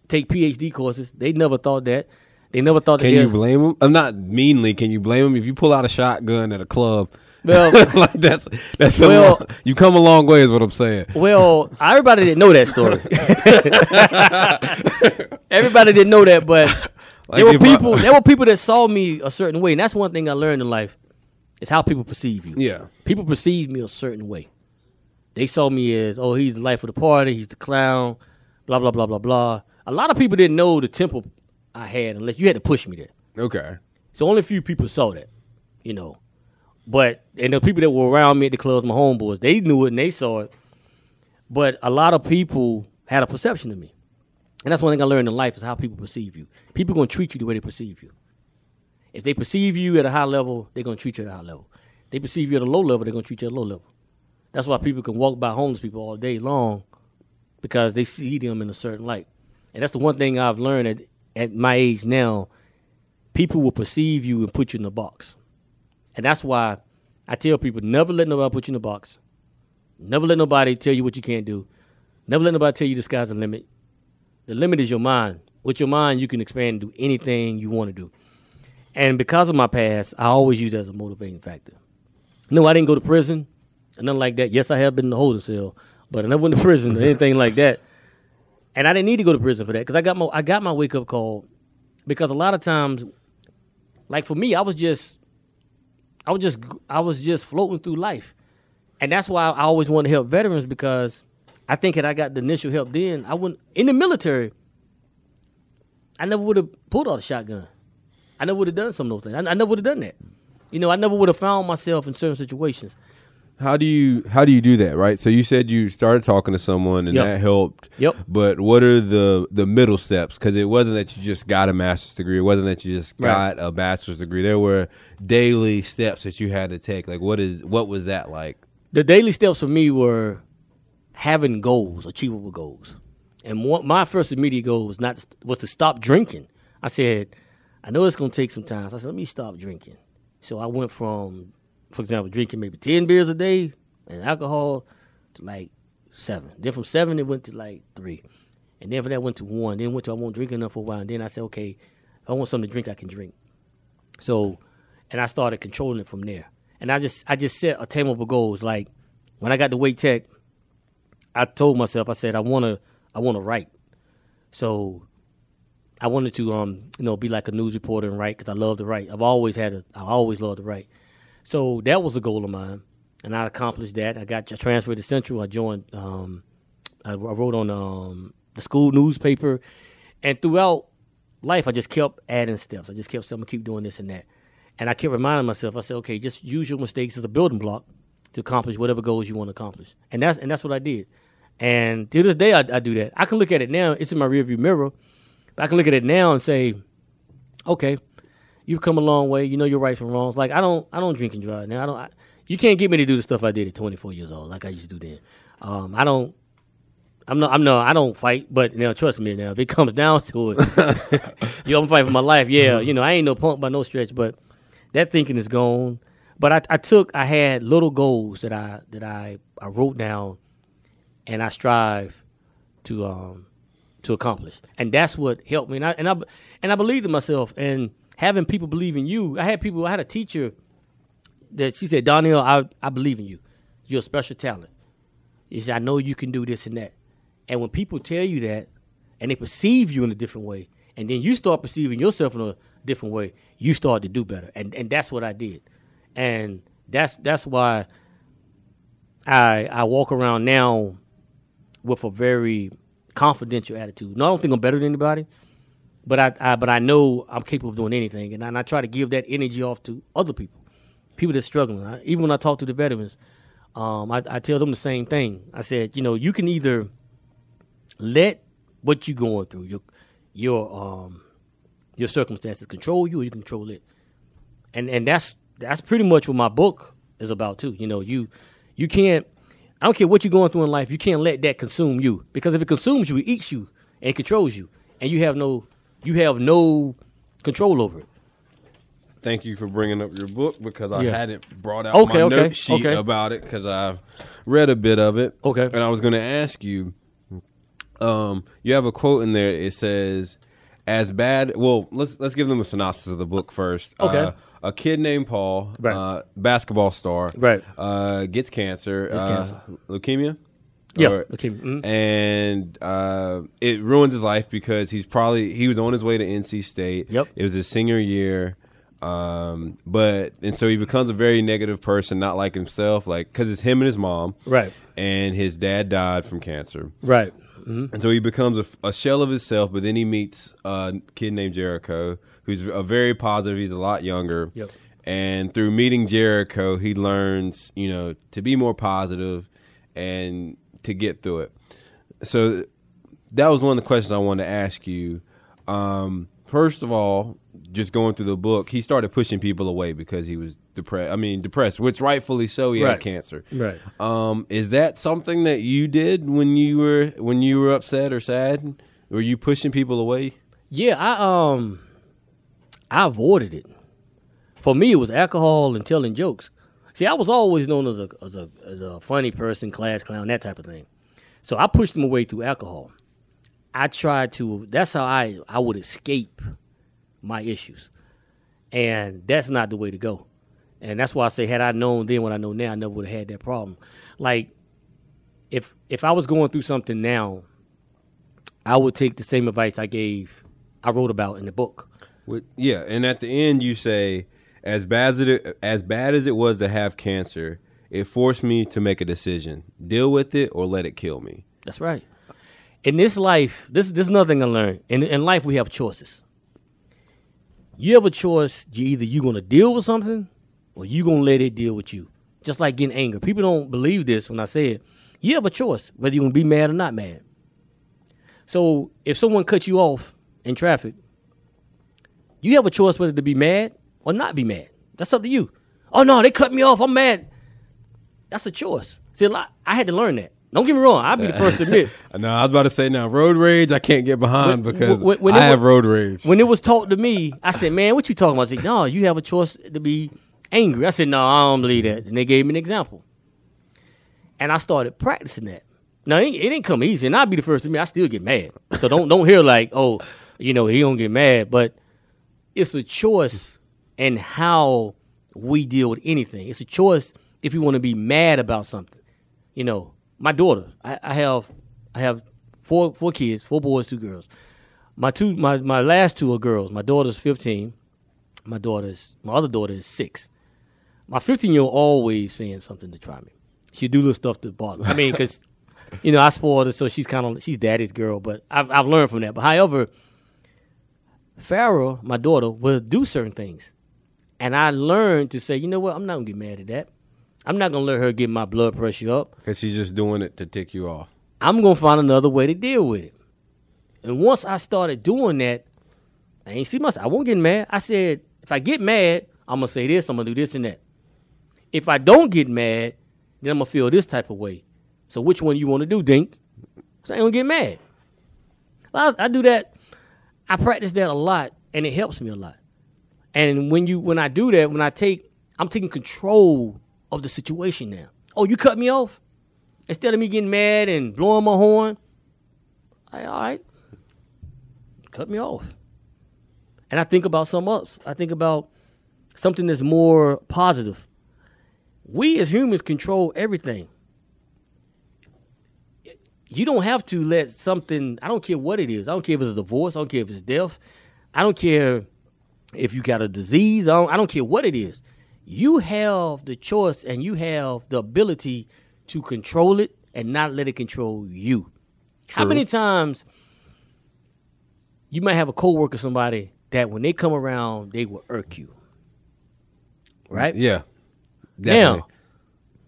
[SPEAKER 2] take PhD courses. They never thought that. They never thought that
[SPEAKER 1] Can
[SPEAKER 2] you
[SPEAKER 1] blame them? I'm not meanly. Can you blame them if you pull out a shotgun at a club?
[SPEAKER 2] Well-
[SPEAKER 1] like that's that's
[SPEAKER 2] Well-
[SPEAKER 1] long, you come a long way is what I'm saying.
[SPEAKER 2] Well, everybody didn't know that story. everybody didn't know that, but
[SPEAKER 1] Like
[SPEAKER 2] there were
[SPEAKER 1] if I-
[SPEAKER 2] people. there were people that saw me a certain way, and that's one thing I learned in life is how people perceive you.
[SPEAKER 1] Yeah.
[SPEAKER 2] people perceive me a certain way. They saw me as, oh, he's the life of the party, he's the clown, blah blah blah blah blah. A lot of people didn't know the temple I had unless you had to push me there.
[SPEAKER 1] Okay.
[SPEAKER 2] So only a few people saw that, you know. But and the people that were around me at the clubs, my homeboys, they knew it and they saw it. But a lot of people had a perception of me, and that's one thing I learned in life is how people perceive you. People gonna treat you the way they perceive you. If they perceive you at a high level, they're gonna treat you at a high level. they perceive you at a low level, they're gonna treat you at a low level. That's why people can walk by homeless people all day long because they see them in a certain light. And that's the one thing I've learned at, at my age now. People will perceive you and put you in a box. And that's why I tell people never let nobody put you in a box. Never let nobody tell you what you can't do. Never let nobody tell you the sky's the limit. The limit is your mind. With your mind, you can expand and do anything you want to do. And because of my past, I always use that as a motivating factor. No, I didn't go to prison nothing like that. Yes, I have been in the holding cell, but I never went to prison or anything like that. And I didn't need to go to prison for that because I got my I got my wake up call because a lot of times, like for me, I was just I was just I was just floating through life, and that's why I always want to help veterans because I think had I got the initial help then, I wouldn't in the military. I never would have pulled out a shotgun. I never would have done some of those things. I, I never would have done that. You know, I never would have found myself in certain situations.
[SPEAKER 1] How do you how do you do that, right? So you said you started talking to someone and
[SPEAKER 2] Yep.
[SPEAKER 1] that helped.
[SPEAKER 2] Yep.
[SPEAKER 1] But what are the the middle steps? Because it wasn't that you just got a master's degree. It wasn't that you just
[SPEAKER 2] Right.
[SPEAKER 1] got a bachelor's degree. There were daily steps that you had to take. Like what is what was that like?
[SPEAKER 2] the daily steps for me were having goals, achievable goals. And one, my first immediate goal was not was to stop drinking. I said, I know it's going to take some time. So I said, let me stop drinking. So I went from, for example, drinking maybe ten beers a day and alcohol to like seven. Then from seven it went to like three, and then from that went to one. Then went to I won't drink enough for a while. And then I said, okay, if I want something to drink, I can drink. So, and I started controlling it from there. And I just I just set attainable goals. Like when I got to Wake Tech, I told myself I said I want to I want to write. So I wanted to um you know be like a news reporter and write because I love to write. I've always had a I always loved to write. So that was a goal of mine, and I accomplished that. I got transferred to Central. I joined. Um, I, I wrote on um the school newspaper, and throughout life, I just kept adding steps. I just kept saying, I'm gonna keep doing this and that. And I kept reminding myself, I said, okay, just use your mistakes as a building block to accomplish whatever goals you want to accomplish. And that's and that's what I did. And to this day, I, I do that. I can look at it now; it's in my rearview mirror. But I can look at it now and say, okay, you've come a long way. You know your rights and wrongs. Like I don't, I don't drink and drive now. I don't. I, you can't get me to do the stuff I did at 24 years old, like I used to do then. Um, I don't. I'm not. I'm no. I don't fight. But now, trust me. Now, if it comes down to it, you know, I'm fighting for my life. Yeah, you know, I ain't no punk by no stretch. But that thinking is gone. But I, I took. I had little goals that I that I I wrote down, and I strive to um to accomplish, and that's what helped me. And I and I and I believed in myself. And having people believe in you. I had people. I had a teacher that she said, Donnell, I I believe in you. You're a special talent. She said, I know you can do this and that. And when people tell you that, and they perceive you in a different way, and then you start perceiving yourself in a different way, you start to do better. And and that's what I did. And that's that's why I I walk around now with a very confidential attitude. No, I don't think I'm better than anybody, but I, I but I know I'm capable of doing anything, and I, and I try to give that energy off to other people, people that's struggling. I, even when I talk to the veterans, um, I, I tell them the same thing. I said, you know, you can either let what you're going through, your your um your circumstances control you, or you control it, and and that's that's pretty much what my book is about too. You know, you you can't. I don't care what you're going through in life. You can't let that consume you because if it consumes you, it eats you and controls you, and you have no you have no control over it.
[SPEAKER 1] Thank you for bringing up your book because I
[SPEAKER 2] Yeah.
[SPEAKER 1] hadn't brought out
[SPEAKER 2] Okay,
[SPEAKER 1] my
[SPEAKER 2] okay,
[SPEAKER 1] note sheet
[SPEAKER 2] okay.
[SPEAKER 1] about it because I've read a bit of it.
[SPEAKER 2] Okay.
[SPEAKER 1] and I was going to ask you. Um, you have a quote in there. It says, "As bad." Well, let's let's give them a synopsis of the book first.
[SPEAKER 2] Okay.
[SPEAKER 1] Uh, a kid named Paul,
[SPEAKER 2] Right.
[SPEAKER 1] uh, basketball star,
[SPEAKER 2] Right.
[SPEAKER 1] uh, gets cancer,
[SPEAKER 2] Gets
[SPEAKER 1] uh,
[SPEAKER 2] cancer.
[SPEAKER 1] leukemia.
[SPEAKER 2] Yeah,
[SPEAKER 1] Or-
[SPEAKER 2] leukemia, mhm.
[SPEAKER 1] and uh, it ruins his life because he's probably he was on his way to NC State.
[SPEAKER 2] Yep.
[SPEAKER 1] it was his senior year, um, but and so he becomes a very negative person, not like himself, like because it's him and his mom,
[SPEAKER 2] Right.
[SPEAKER 1] And his dad died from cancer,
[SPEAKER 2] Right. Mm-hmm.
[SPEAKER 1] and so he becomes a, a shell of himself. But then he meets a kid named Jericho, who's a very positive. He's a lot younger.
[SPEAKER 2] Yep.
[SPEAKER 1] And through meeting Jericho, he learns, you know, to be more positive and to get through it. So that was one of the questions I wanted to ask you. Um, first of all, just going through the book, he started pushing people away because he was depressed. I mean, depressed, which rightfully so. He
[SPEAKER 2] Right.
[SPEAKER 1] had cancer.
[SPEAKER 2] Right.
[SPEAKER 1] Um, is that something that you did when you were when you were upset or sad? Were you pushing people away?
[SPEAKER 2] Yeah, I um I avoided it. For me, it was alcohol and telling jokes. See, I was always known as a as a as a funny person, class clown, that type of thing. So I pushed them away through alcohol. I tried to. That's how I I would escape my issues, and that's not the way to go. And that's why I say, had I known then what I know now, I never would have had that problem. Like, if if I was going through something now, I would take the same advice I gave, I wrote about in the book.
[SPEAKER 1] With, yeah, and at the end you say, as bad as it as bad as it was to have cancer, it forced me to make a decision: deal with it or let it kill me.
[SPEAKER 2] That's right. In this life, this this is another thing I learned. In in life, we have choices. You have a choice. You either you're gonna deal with something, or you're gonna let it deal with you. Just like getting anger. People don't believe this when I say it. You have a choice whether you're gonna be mad or not mad. So if someone cuts you off in traffic, you have a choice whether to be mad or not be mad. That's up to you. Oh no, they cut me off. I'm mad. That's a choice. See, I had to learn that. Don't get me wrong. I'll be the first to admit.
[SPEAKER 1] No, I was about to say now road rage. I can't get behind
[SPEAKER 2] When-
[SPEAKER 1] because
[SPEAKER 2] when- when
[SPEAKER 1] I have
[SPEAKER 2] was-
[SPEAKER 1] road rage.
[SPEAKER 2] When it was taught to me, I said, "Man, what you talking about?" I said, "No, you have a choice to be angry." I said, "No, I don't believe that." And they gave me an example, and I started practicing that. Now it it ain't come easy, and I'll be the first to admit I still get mad. So don't don't hear like, "Oh, you know, he don't get mad," but it's a choice and how we deal with anything. It's a choice if you want to be mad about something. You know, my daughter, I, I have I have four four kids, four boys, two girls. My two my, my last two are girls. My daughter's fifteen. My daughter's my other daughter is six. My fifteen year old always saying something to try me. She do little stuff to bother. me. I mean, because you know I spoiled her, so she's kind of she's daddy's girl. But I've I've learned from that. But however, Farrah, my daughter, will do certain things, and I learned to say, you know what, I'm not gonna get mad at that. I'm not gonna let her get my blood pressure up.
[SPEAKER 1] Because she's just doing it to tick you off.
[SPEAKER 2] I'm gonna find another way to deal with it. And once I started doing that, I ain't see myself. I won't get mad. I said, if I get mad, I'm gonna say this, I'm gonna do this and that. If I don't get mad, then I'm gonna feel this type of way. So which one you want to do, Dink? So I ain't gonna get mad. I, I do that. I practice that a lot, and it helps me a lot. And when you when I do that, when I take, I'm taking control of the situation now. Oh, you cut me off instead of me getting mad and blowing my horn. I, all right, cut me off. and I think about something else. I think about something that's more positive. We as humans control everything. You don't have to let something, I don't care what it is. I don't care if it's a divorce. I don't care if it's death. I don't care if you got a disease. I don't, I don't care what it is. You have the choice and you have the ability to control it and not let it control you. How many times you might have a coworker, somebody that when they come around, they will irk you, right?
[SPEAKER 1] Yeah. Definitely.
[SPEAKER 2] Now,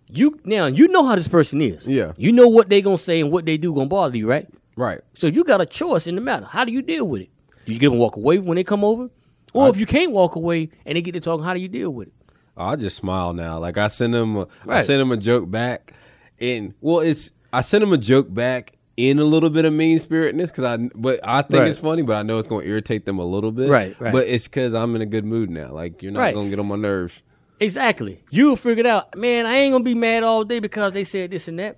[SPEAKER 2] you now you know how this person is.
[SPEAKER 1] Yeah.
[SPEAKER 2] you know what they gonna say and what they do gonna bother you, right?
[SPEAKER 1] Right.
[SPEAKER 2] So you got a choice in the matter. How do you deal with it? Do you get them walk away when they come over, or if you can't walk away and they get to talking, how do you deal with it?
[SPEAKER 1] Oh, I just smile now. Like I send him, a, I
[SPEAKER 2] Right.
[SPEAKER 1] send him a joke back, and well, it's I send him a joke back in a little bit of mean spiritedness because I, but I think
[SPEAKER 2] Right.
[SPEAKER 1] it's funny, but I know it's going to irritate them a little bit.
[SPEAKER 2] Right, right.
[SPEAKER 1] But it's because I'm in a good mood now. Like you're not
[SPEAKER 2] Right.
[SPEAKER 1] going to get on my nerves.
[SPEAKER 2] Exactly. You figured out, man. I ain't gonna be mad all day because they said this and that.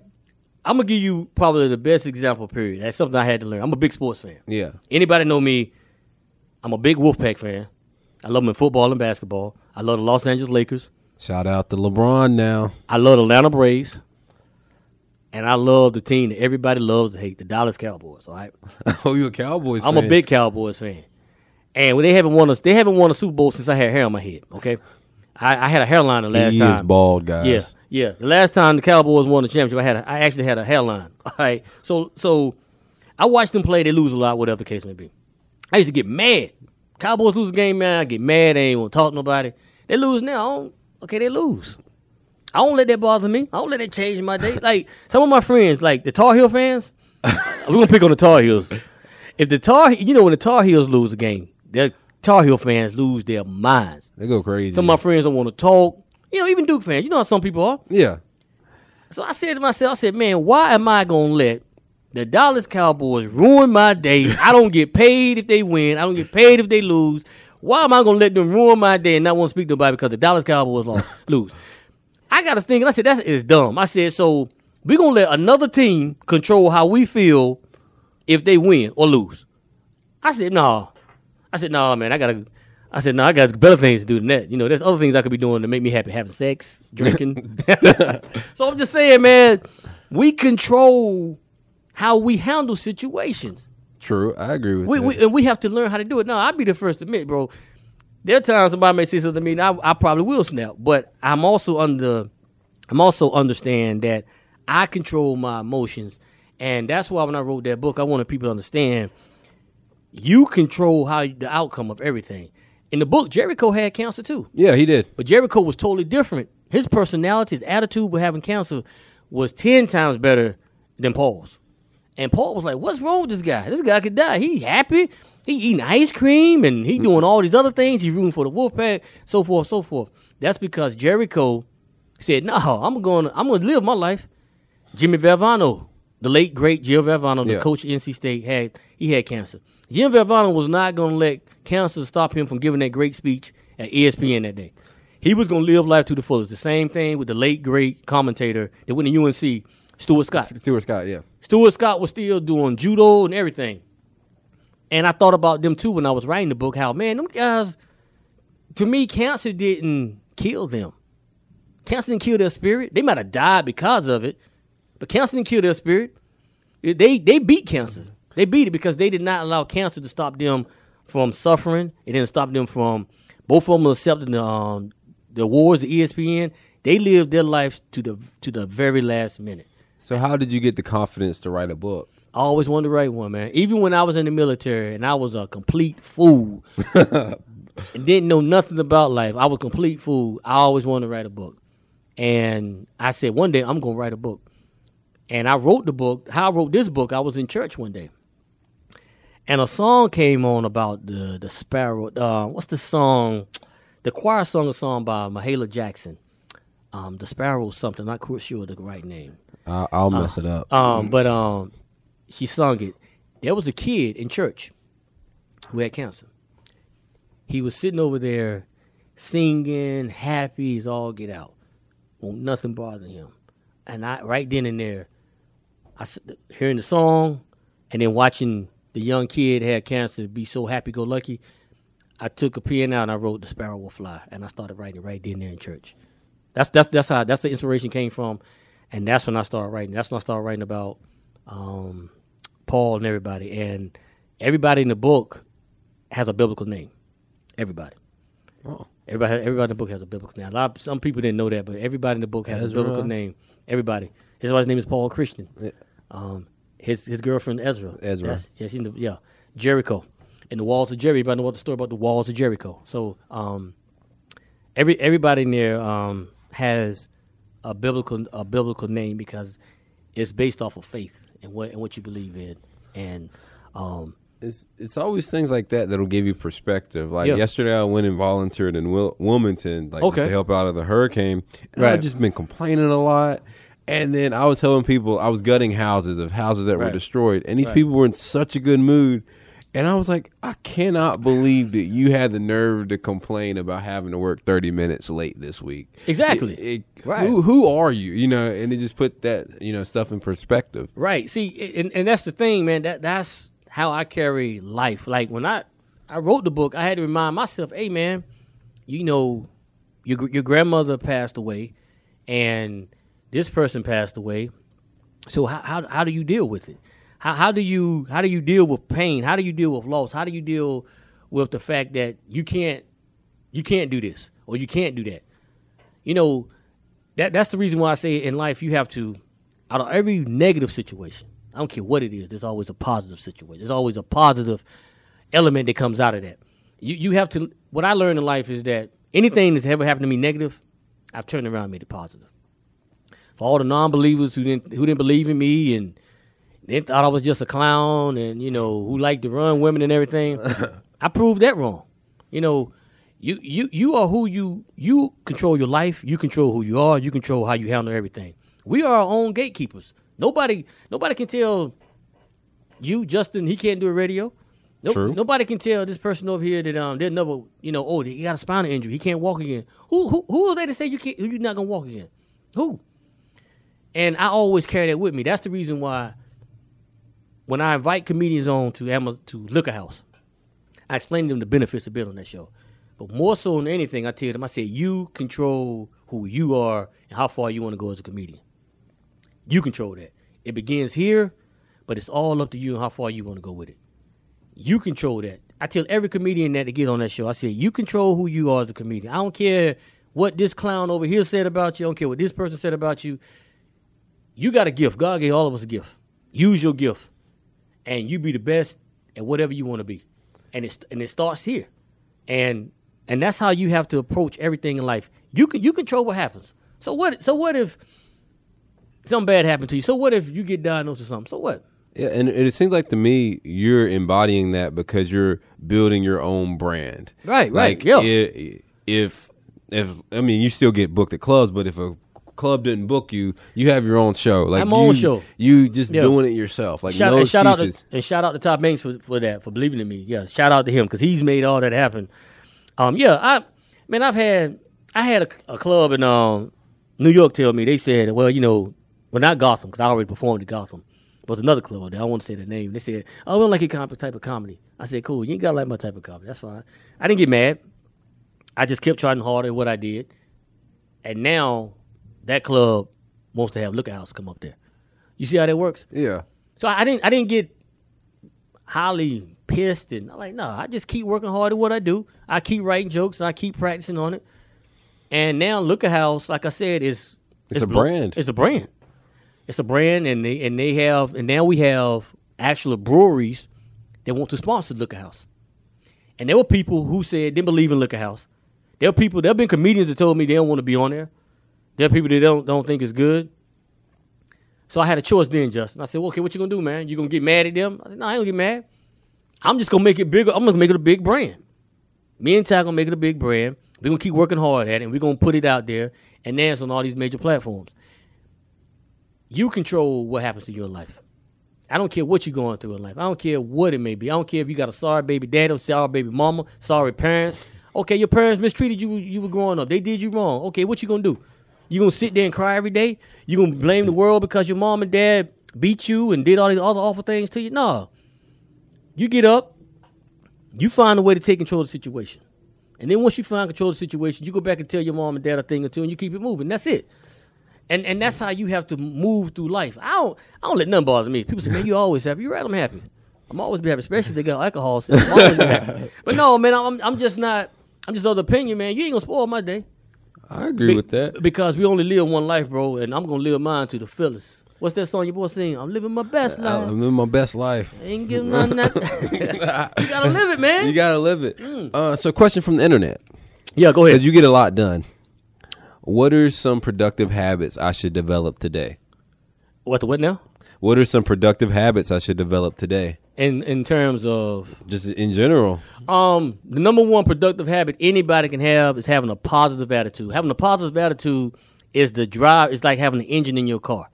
[SPEAKER 2] I'm gonna give you probably the best example. Period. That's something I had to learn. I'm a big sports fan.
[SPEAKER 1] Yeah.
[SPEAKER 2] Anybody know me? I'm a big Wolfpack fan. I love them in football and basketball. I love the Los Angeles Lakers.
[SPEAKER 1] Shout out to LeBron now.
[SPEAKER 2] I love the Atlanta Braves. And I love the team that everybody loves to hate, the Dallas Cowboys. All right.
[SPEAKER 1] oh, you a Cowboys?
[SPEAKER 2] I'm
[SPEAKER 1] fan.
[SPEAKER 2] a big Cowboys fan. And they haven't won a they haven't won a Super Bowl since I had hair on my head. Okay. I, I had a hairline the last
[SPEAKER 1] He
[SPEAKER 2] time.
[SPEAKER 1] is bald, guys.
[SPEAKER 2] Yeah, yeah. The last time the Cowboys won the championship, I had a, I actually had a hairline. All right, so so I watched them play. They lose a lot, whatever the case may be. I used to get mad. Cowboys lose a game, man. I get mad. They ain't want to talk to nobody. They lose now. I don't, okay, they lose. I don't let that bother me. I don't let that change my day. Like some of my friends, like the Tar Heel fans, we're gonna pick on the Tar Heels. If the Tar, you know, when the Tar Heels lose a game, the Tar Heel fans lose their minds.
[SPEAKER 1] They go crazy.
[SPEAKER 2] Some of my friends don't want to talk. You know, even Duke fans. You know how some people are.
[SPEAKER 1] yeah.
[SPEAKER 2] So I said to myself, I said, man, why am I gonna let the Dallas Cowboys ruin my day? I don't get paid if they win. I don't get paid if they lose. Why am I gonna let them ruin my day and not want to speak to nobody because the Dallas Cowboys lost lose? I got to think, and I said that is dumb. I said so we're gonna let another team control how we feel if they win or lose. I said no. I said no, man. I gotta. I said no. I got better things to do than that. You know, there's other things I could be doing to make me happy, having sex, drinking. so I'm just saying, man. We control how we handle situations.
[SPEAKER 1] True. I agree with
[SPEAKER 2] We,
[SPEAKER 1] that.
[SPEAKER 2] we and we have to learn how to do it. No, I'll be the first to admit, bro. There are times somebody may say something to me, and I, I probably will snap. But I'm also under, I'm also understand that I control my emotions, and that's why when I wrote that book, I wanted people to understand you control how the outcome of everything. In the book, Jericho had cancer too.
[SPEAKER 1] yeah, he did.
[SPEAKER 2] But Jericho was totally different. His personality, his attitude with having cancer was 10 times better than Paul's. And Paul was like, What's wrong with this guy? This guy could die. He happy. He eating ice cream and he mm-hmm. doing all these other things. He rooting for the Wolfpack, so forth, so forth. That's because Jericho said, No, I'm gonna I'm gonna live my life. Jimmy Valvano, the late great Jim Valvano, the
[SPEAKER 1] Yeah.
[SPEAKER 2] coach of NC State, had he had cancer. Jim Valvano was not gonna let cancer stop him from giving that great speech at ESPN that day. He was gonna live life to the fullest. The same thing with the late great commentator that went to UNC, Stuart Scott.
[SPEAKER 1] Stuart Scott. Yeah.
[SPEAKER 2] Stuart Scott was still doing judo and everything. And I thought about them too when I was writing the book. How man, them guys, to me, cancer didn't kill them. Cancer didn't kill their spirit. They might have died because of it, but cancer didn't kill their spirit. They they beat cancer. They beat it because they did not allow cancer to stop them from suffering. It didn't stop them from both of them accepting the um, the awards, the ESPN. They lived their lives to the to the very last minute.
[SPEAKER 1] So how did you get the confidence to write a book?
[SPEAKER 2] I always wanted to write one, man. Even when I was in the military and I was a complete fool and didn't know nothing about life, I was a complete fool. I always wanted to write a book. And I said, one day I'm going to write a book. And I wrote the book. How I wrote this book, I was in church one day. And a song came on about the, the sparrow. Uh, what's the song? The choir sung a song by Mahalia Jackson. Um, the sparrow something. Not quite sure the right name.
[SPEAKER 1] I'll, I'll mess it up.
[SPEAKER 2] Um, but um, she sung it. There was a kid in church who had cancer. He was sitting over there singing, happy as all get out. Won't nothing bother him. And I right then and there, I hearing the song, and then watching the young kid had cancer be so happy go lucky. I took a pen out and I wrote "The Sparrow Will Fly," and I started writing it right then there in church. That's that's that's how that's the inspiration came from, and that's when I started writing. That's when I started writing about um, Paul and everybody, and everybody in the book has a biblical name. Everybody.
[SPEAKER 1] Oh.
[SPEAKER 2] Everybody, everybody in the book has a biblical name. A lot, of, some people didn't know that, but everybody in the book has
[SPEAKER 1] Ezra.
[SPEAKER 2] a biblical name. Everybody. His wife's name is Paul Christian.
[SPEAKER 1] Yeah.
[SPEAKER 2] Um, his his girlfriend Ezra.
[SPEAKER 1] Ezra.
[SPEAKER 2] That's, yeah, the, yeah. Jericho. In the walls of Jericho. Everybody know what the story about the walls of Jericho. So um, every everybody in there um, has a biblical a biblical name because it's based off of faith and what and what you believe in. And um,
[SPEAKER 1] it's it's always things like that that'll give you perspective. Like
[SPEAKER 2] Yeah.
[SPEAKER 1] yesterday, I went and volunteered in Wil- Wilmington, like just
[SPEAKER 2] Okay.
[SPEAKER 1] to help out of the hurricane. And
[SPEAKER 2] Right.
[SPEAKER 1] I've just been complaining a lot. And then I was helping people. I was gutting houses of houses that were destroyed, and these
[SPEAKER 2] Right.
[SPEAKER 1] people were in such a good mood. And I was like, I cannot believe that you had the nerve to complain about having to work thirty minutes late this week.
[SPEAKER 2] Exactly.
[SPEAKER 1] It- it-
[SPEAKER 2] Right.
[SPEAKER 1] Who who are you? You know, and it just put that you know stuff in perspective.
[SPEAKER 2] Right. See, and, and that's the thing, man. That that's how I carry life. Like when I I wrote the book, I had to remind myself, hey, man, you know, your your grandmother passed away, and this person passed away. So how how how do you deal with it? How how do you how do you deal with pain? How do you deal with loss? How do you deal with the fact that you can't you can't do this or you can't do that? You know, that that's the reason why I say in life you have to out of every negative situation, I don't care what it is, there's always a positive situation. There's always a positive element that comes out of that. You you have to what I learned in life is that anything that's ever happened to me negative, I've turned around and made it positive. For all the non believers who didn't who didn't believe in me and they thought I was just a clown and, you know, who liked to run women and everything, I proved that wrong. You know, you you you are who you you control your life. You control who you are. You control how you handle everything. We are our own gatekeepers. Nobody nobody can tell you Justin he can't do a radio. No,
[SPEAKER 1] True.
[SPEAKER 2] Nobody can tell this person over here that um they'll never you know oh he got a spinal injury he can't walk again. Who who who are they to say you can't you're not gonna walk again? Who? And I always carry that with me. That's the reason why when I invite comedians on to Amazon, to Liquor House, I explain to them the benefits of being on that show. But more so than anything, I tell them, I say, you control who you are and how far you want to go as a comedian. You control that. It begins here, but it's all up to you and how far you want to go with it. You control that. I tell every comedian that to get on that show. I say, you control who you are as a comedian. I don't care what this clown over here said about you. I don't care what this person said about you. You got a gift. God gave all of us a gift. Use your gift, and you be the best at whatever you want to be. And it and it starts here, and and that's how you have to approach everything in life. You can you control what happens. So what? So what if something bad happened to you? So what if you get diagnosed with something? So what?
[SPEAKER 1] Yeah, and it seems like to me you're embodying that because you're building your own brand.
[SPEAKER 2] Right, right, yeah.
[SPEAKER 1] i- if if I mean you still get booked at clubs, but if a club didn't book you, you have your own show. Like
[SPEAKER 2] my
[SPEAKER 1] you,
[SPEAKER 2] own show.
[SPEAKER 1] You just
[SPEAKER 2] Yeah.
[SPEAKER 1] doing it yourself. Like
[SPEAKER 2] Shout,
[SPEAKER 1] no
[SPEAKER 2] and shout out to,
[SPEAKER 1] excuses.
[SPEAKER 2] and shout out to Top Banks for, for that for believing in me. Yeah, shout out to him because he's made all that happen. Um, yeah, I man, I've had I had a, a club in um New York tell me they said, well, you know, well not Gotham because I already performed at Gotham, but it's another club. There. I to say the name. They said, oh, we don't like your type of comedy. I said, cool, you ain't gotta like my type of comedy. That's fine. I didn't get mad. I just kept trying harder at what I did, and now that club wants to have Liquor House come up there. You see how that works?
[SPEAKER 1] Yeah.
[SPEAKER 2] So I didn't I didn't get highly pissed and I'm like, no, I just keep working hard at what I do. I keep writing jokes and I keep practicing on it. And now Liquor House, like I said, is
[SPEAKER 1] It's a
[SPEAKER 2] blo-
[SPEAKER 1] brand.
[SPEAKER 2] It's a brand. It's a brand and they and they have and now we have actual breweries that want to sponsor Liquor House. And there were people who said didn't believe in Liquor House. There were people there have been comedians that told me they don't want to be on there. There are people that don't don't think it's good. So I had a choice then, Justin. I said, well, okay, what you gonna do, man? You gonna get mad at them? I said, no, I ain't gonna get mad. I'm just gonna make it bigger. I'm gonna make it a big brand. Me and Ty gonna make it a big brand. We're gonna keep working hard at it, and we're gonna put it out there and dance on all these major platforms. You control what happens to your life. I don't care what you're going through in life. I don't care what it may be. I don't care if you got a sorry baby daddy, or sorry baby mama, sorry parents. Okay, your parents mistreated you. You were growing up. They did you wrong. Okay, what you gonna do? You gonna sit there and cry every day? You gonna blame the world because your mom and dad beat you and did all these other awful things to you? No. You get up, You find a way to take control of the situation. And then once you find control of the situation, you go back and tell your mom and dad a thing or two and you keep it moving. That's it. And and that's how you have to move through life. I don't I don't let nothing bother me. People say, Man, you always happy. You're right, I'm happy. I'm always be happy, especially if they got alcohol. But no, man, I'm I'm just not I'm just of the opinion, man. You ain't gonna spoil my day.
[SPEAKER 1] I agree with that.
[SPEAKER 2] Because we only live one life, bro, and I'm gonna live mine to the fullest. What's that song your boy sing? I'm living my best life.
[SPEAKER 1] I'm living my best life.
[SPEAKER 2] Ain't giving nothing. you gotta live it, man.
[SPEAKER 1] You gotta live it.
[SPEAKER 2] Mm.
[SPEAKER 1] Uh, so, question from the internet:
[SPEAKER 2] yeah, go ahead.
[SPEAKER 1] You get a lot done. What are some productive habits I should develop today?
[SPEAKER 2] What the what now?
[SPEAKER 1] What are some productive habits I should develop today?
[SPEAKER 2] In in terms of
[SPEAKER 1] Just in general.
[SPEAKER 2] um the number one productive habit anybody can have is having a positive attitude. Having a positive attitude is the drive. It's like having an engine in your car.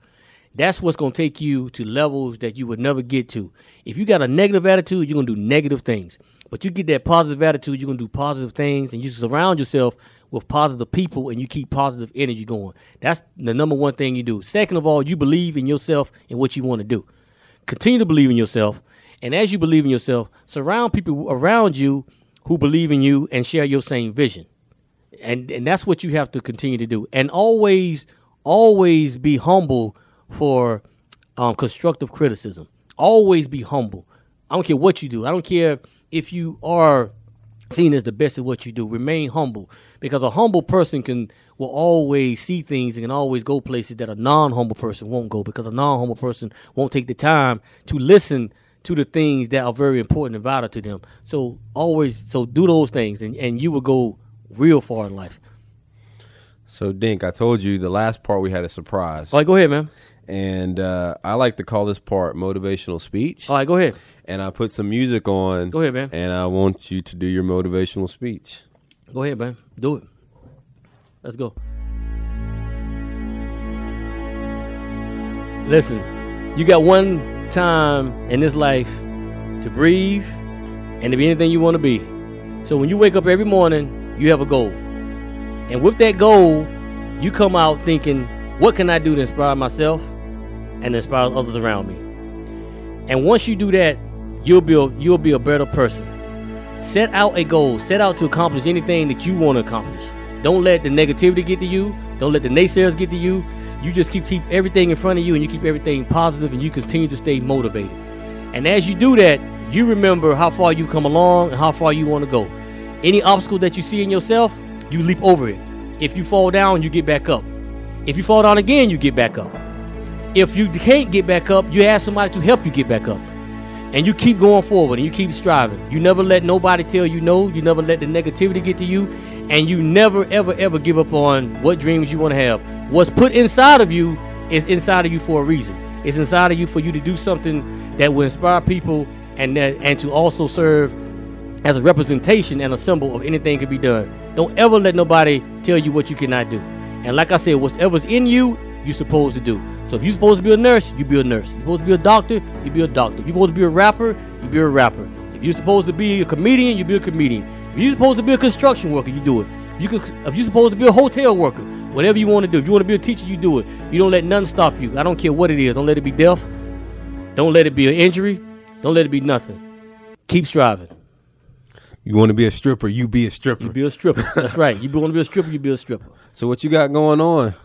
[SPEAKER 2] That's what's gonna take you to levels that you would never get to. If you got a negative attitude, you're gonna do negative things. But you get that positive attitude, you're gonna do positive things, and you surround yourself with positive people, and you keep positive energy going. That's the number one thing you do. Second of all, you believe in yourself and what you want to do. Continue to believe in yourself, and as you believe in yourself, surround people around you who believe in you and share your same vision. And and that's what you have to continue to do. And always, always be humble for um, constructive criticism. Always be humble. I don't care what you do. I don't care if you are seen as the best at what you do. Remain humble because a humble person can will always see things and can always go places that a non-humble person won't go because a non-humble person won't take the time to listen to the things that are very important and vital to them. So always so do those things and, and you will go real far in life.
[SPEAKER 1] So, Dink, I told you the last part we had a surprise.
[SPEAKER 2] All right, go ahead, man.
[SPEAKER 1] and uh, I like to call this part motivational speech.
[SPEAKER 2] All right, go ahead.
[SPEAKER 1] And I put some music on.
[SPEAKER 2] Go ahead, man.
[SPEAKER 1] And I want you to do your motivational speech.
[SPEAKER 2] Go ahead, man. Do it. Let's go. Listen, you got one time in this life to breathe and to be anything you want to be. So when you wake up every morning, you have a goal. And with that goal, you come out thinking, what can I do to inspire myself and inspire others around me? And once you do that, you'll be a, you'll be a better person. Set out a goal. Set out to accomplish anything that you want to accomplish. Don't let the negativity get to you. Don't let the naysayers get to you. You just keep keep everything in front of you and you keep everything positive and you continue to stay motivated. And as you do that, you remember how far you come along and how far you want to go. Any obstacle that you see in yourself, you leap over it. If you fall down, you get back up. If you fall down again, you get back up. If you can't get back up, you ask somebody to help you get back up. And you keep going forward and you keep striving. You never let nobody tell you no. You never let the negativity get to you. And you never, ever, ever give up on what dreams you want to have. What's put inside of you is inside of you for a reason. It's inside of you for you to do something that will inspire people and that, and to also serve as a representation and a symbol of anything can be done. Don't ever let nobody tell you what you cannot do. And like I said, whatever's in you, you're supposed to do. So if you're supposed to be a nurse, you be a nurse. If you're supposed to be a doctor, you be a doctor. If you're supposed to be a rapper, you be a rapper. If you're supposed to be a comedian, you be a comedian. If you're supposed to be a construction worker, you do it. You could, if you're supposed to be a hotel worker, whatever you want to do. If you want to be a teacher, you do it. You don't let nothing stop you. I don't care what it is. Don't let it be death. Don't let it be an injury. Don't let it be nothing. Keep striving.
[SPEAKER 1] You want to be a stripper, you be a stripper.
[SPEAKER 2] You be a stripper. That's right. You want to be a stripper, you be a stripper.
[SPEAKER 1] so what you got going on?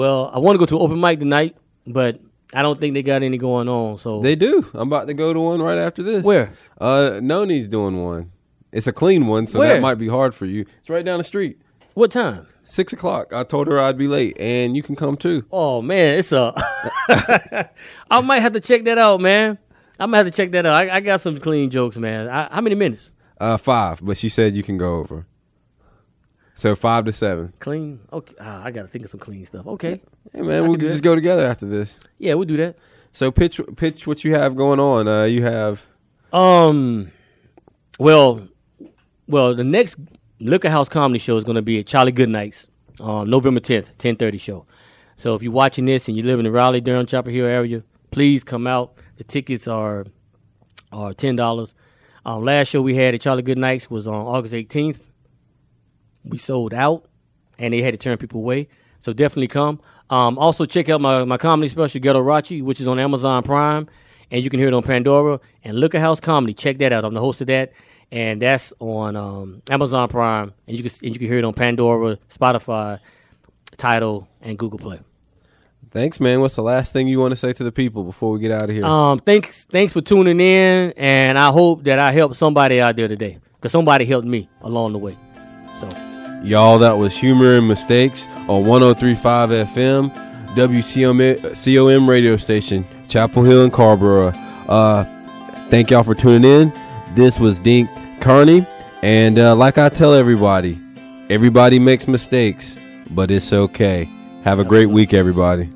[SPEAKER 2] Well, I want to go to open mic tonight, but I don't think they got any going on. So
[SPEAKER 1] They do. I'm about to go to one right after this.
[SPEAKER 2] Where?
[SPEAKER 1] Uh, Noni's doing one. It's a clean one, so
[SPEAKER 2] Where?
[SPEAKER 1] that might be hard for you. It's right down the street.
[SPEAKER 2] what time?
[SPEAKER 1] Six o'clock. I told her I'd be late, and you can come too.
[SPEAKER 2] Oh man, it's a. I might have to check that out, man. I might have to check that out. I, I got some clean jokes, man. I, how many minutes?
[SPEAKER 1] Uh, five, but she said you can go over. So five to seven.
[SPEAKER 2] Clean. Okay. Ah, I got to think of some clean stuff. Okay.
[SPEAKER 1] Hey man,
[SPEAKER 2] I
[SPEAKER 1] we
[SPEAKER 2] can do
[SPEAKER 1] just
[SPEAKER 2] that.
[SPEAKER 1] go together after this.
[SPEAKER 2] Yeah, we'll do that.
[SPEAKER 1] So pitch pitch what you have going on. Uh, you have
[SPEAKER 2] Um. Well, well, the next Liquor House comedy show is going to be at Charlie Goodnight's, um, November tenth, ten thirty show. So if you're watching this and you live in the Raleigh, Durham, Chapel Hill area, please come out. The tickets are are ten dollars. Um, last show we had at Charlie Goodnight's was on August 18th. We sold out, and they had to turn people away. So definitely come. Um, also check out my, my comedy special Ghetto Rachi, which is on Amazon Prime, and you can hear it on Pandora and Liquor House Comedy. Check that out. I'm the host of that, and that's on um, Amazon Prime, and you can and you can hear it on Pandora, Spotify, Tidal, and Google Play.
[SPEAKER 1] Thanks, man. What's the last thing you want to say to the people before we get out of here?
[SPEAKER 2] Um, thanks, thanks for tuning in, and I hope that I helped somebody out there today because somebody helped me along the way.
[SPEAKER 1] Y'all, that was Humor and Mistakes on 1035 FM, WCOM radio station, Chapel Hill and Carrboro. Uh, thank y'all for tuning in. This was Dink Carney, and uh, like I tell everybody, everybody makes mistakes, but it's okay. Have a great week, everybody.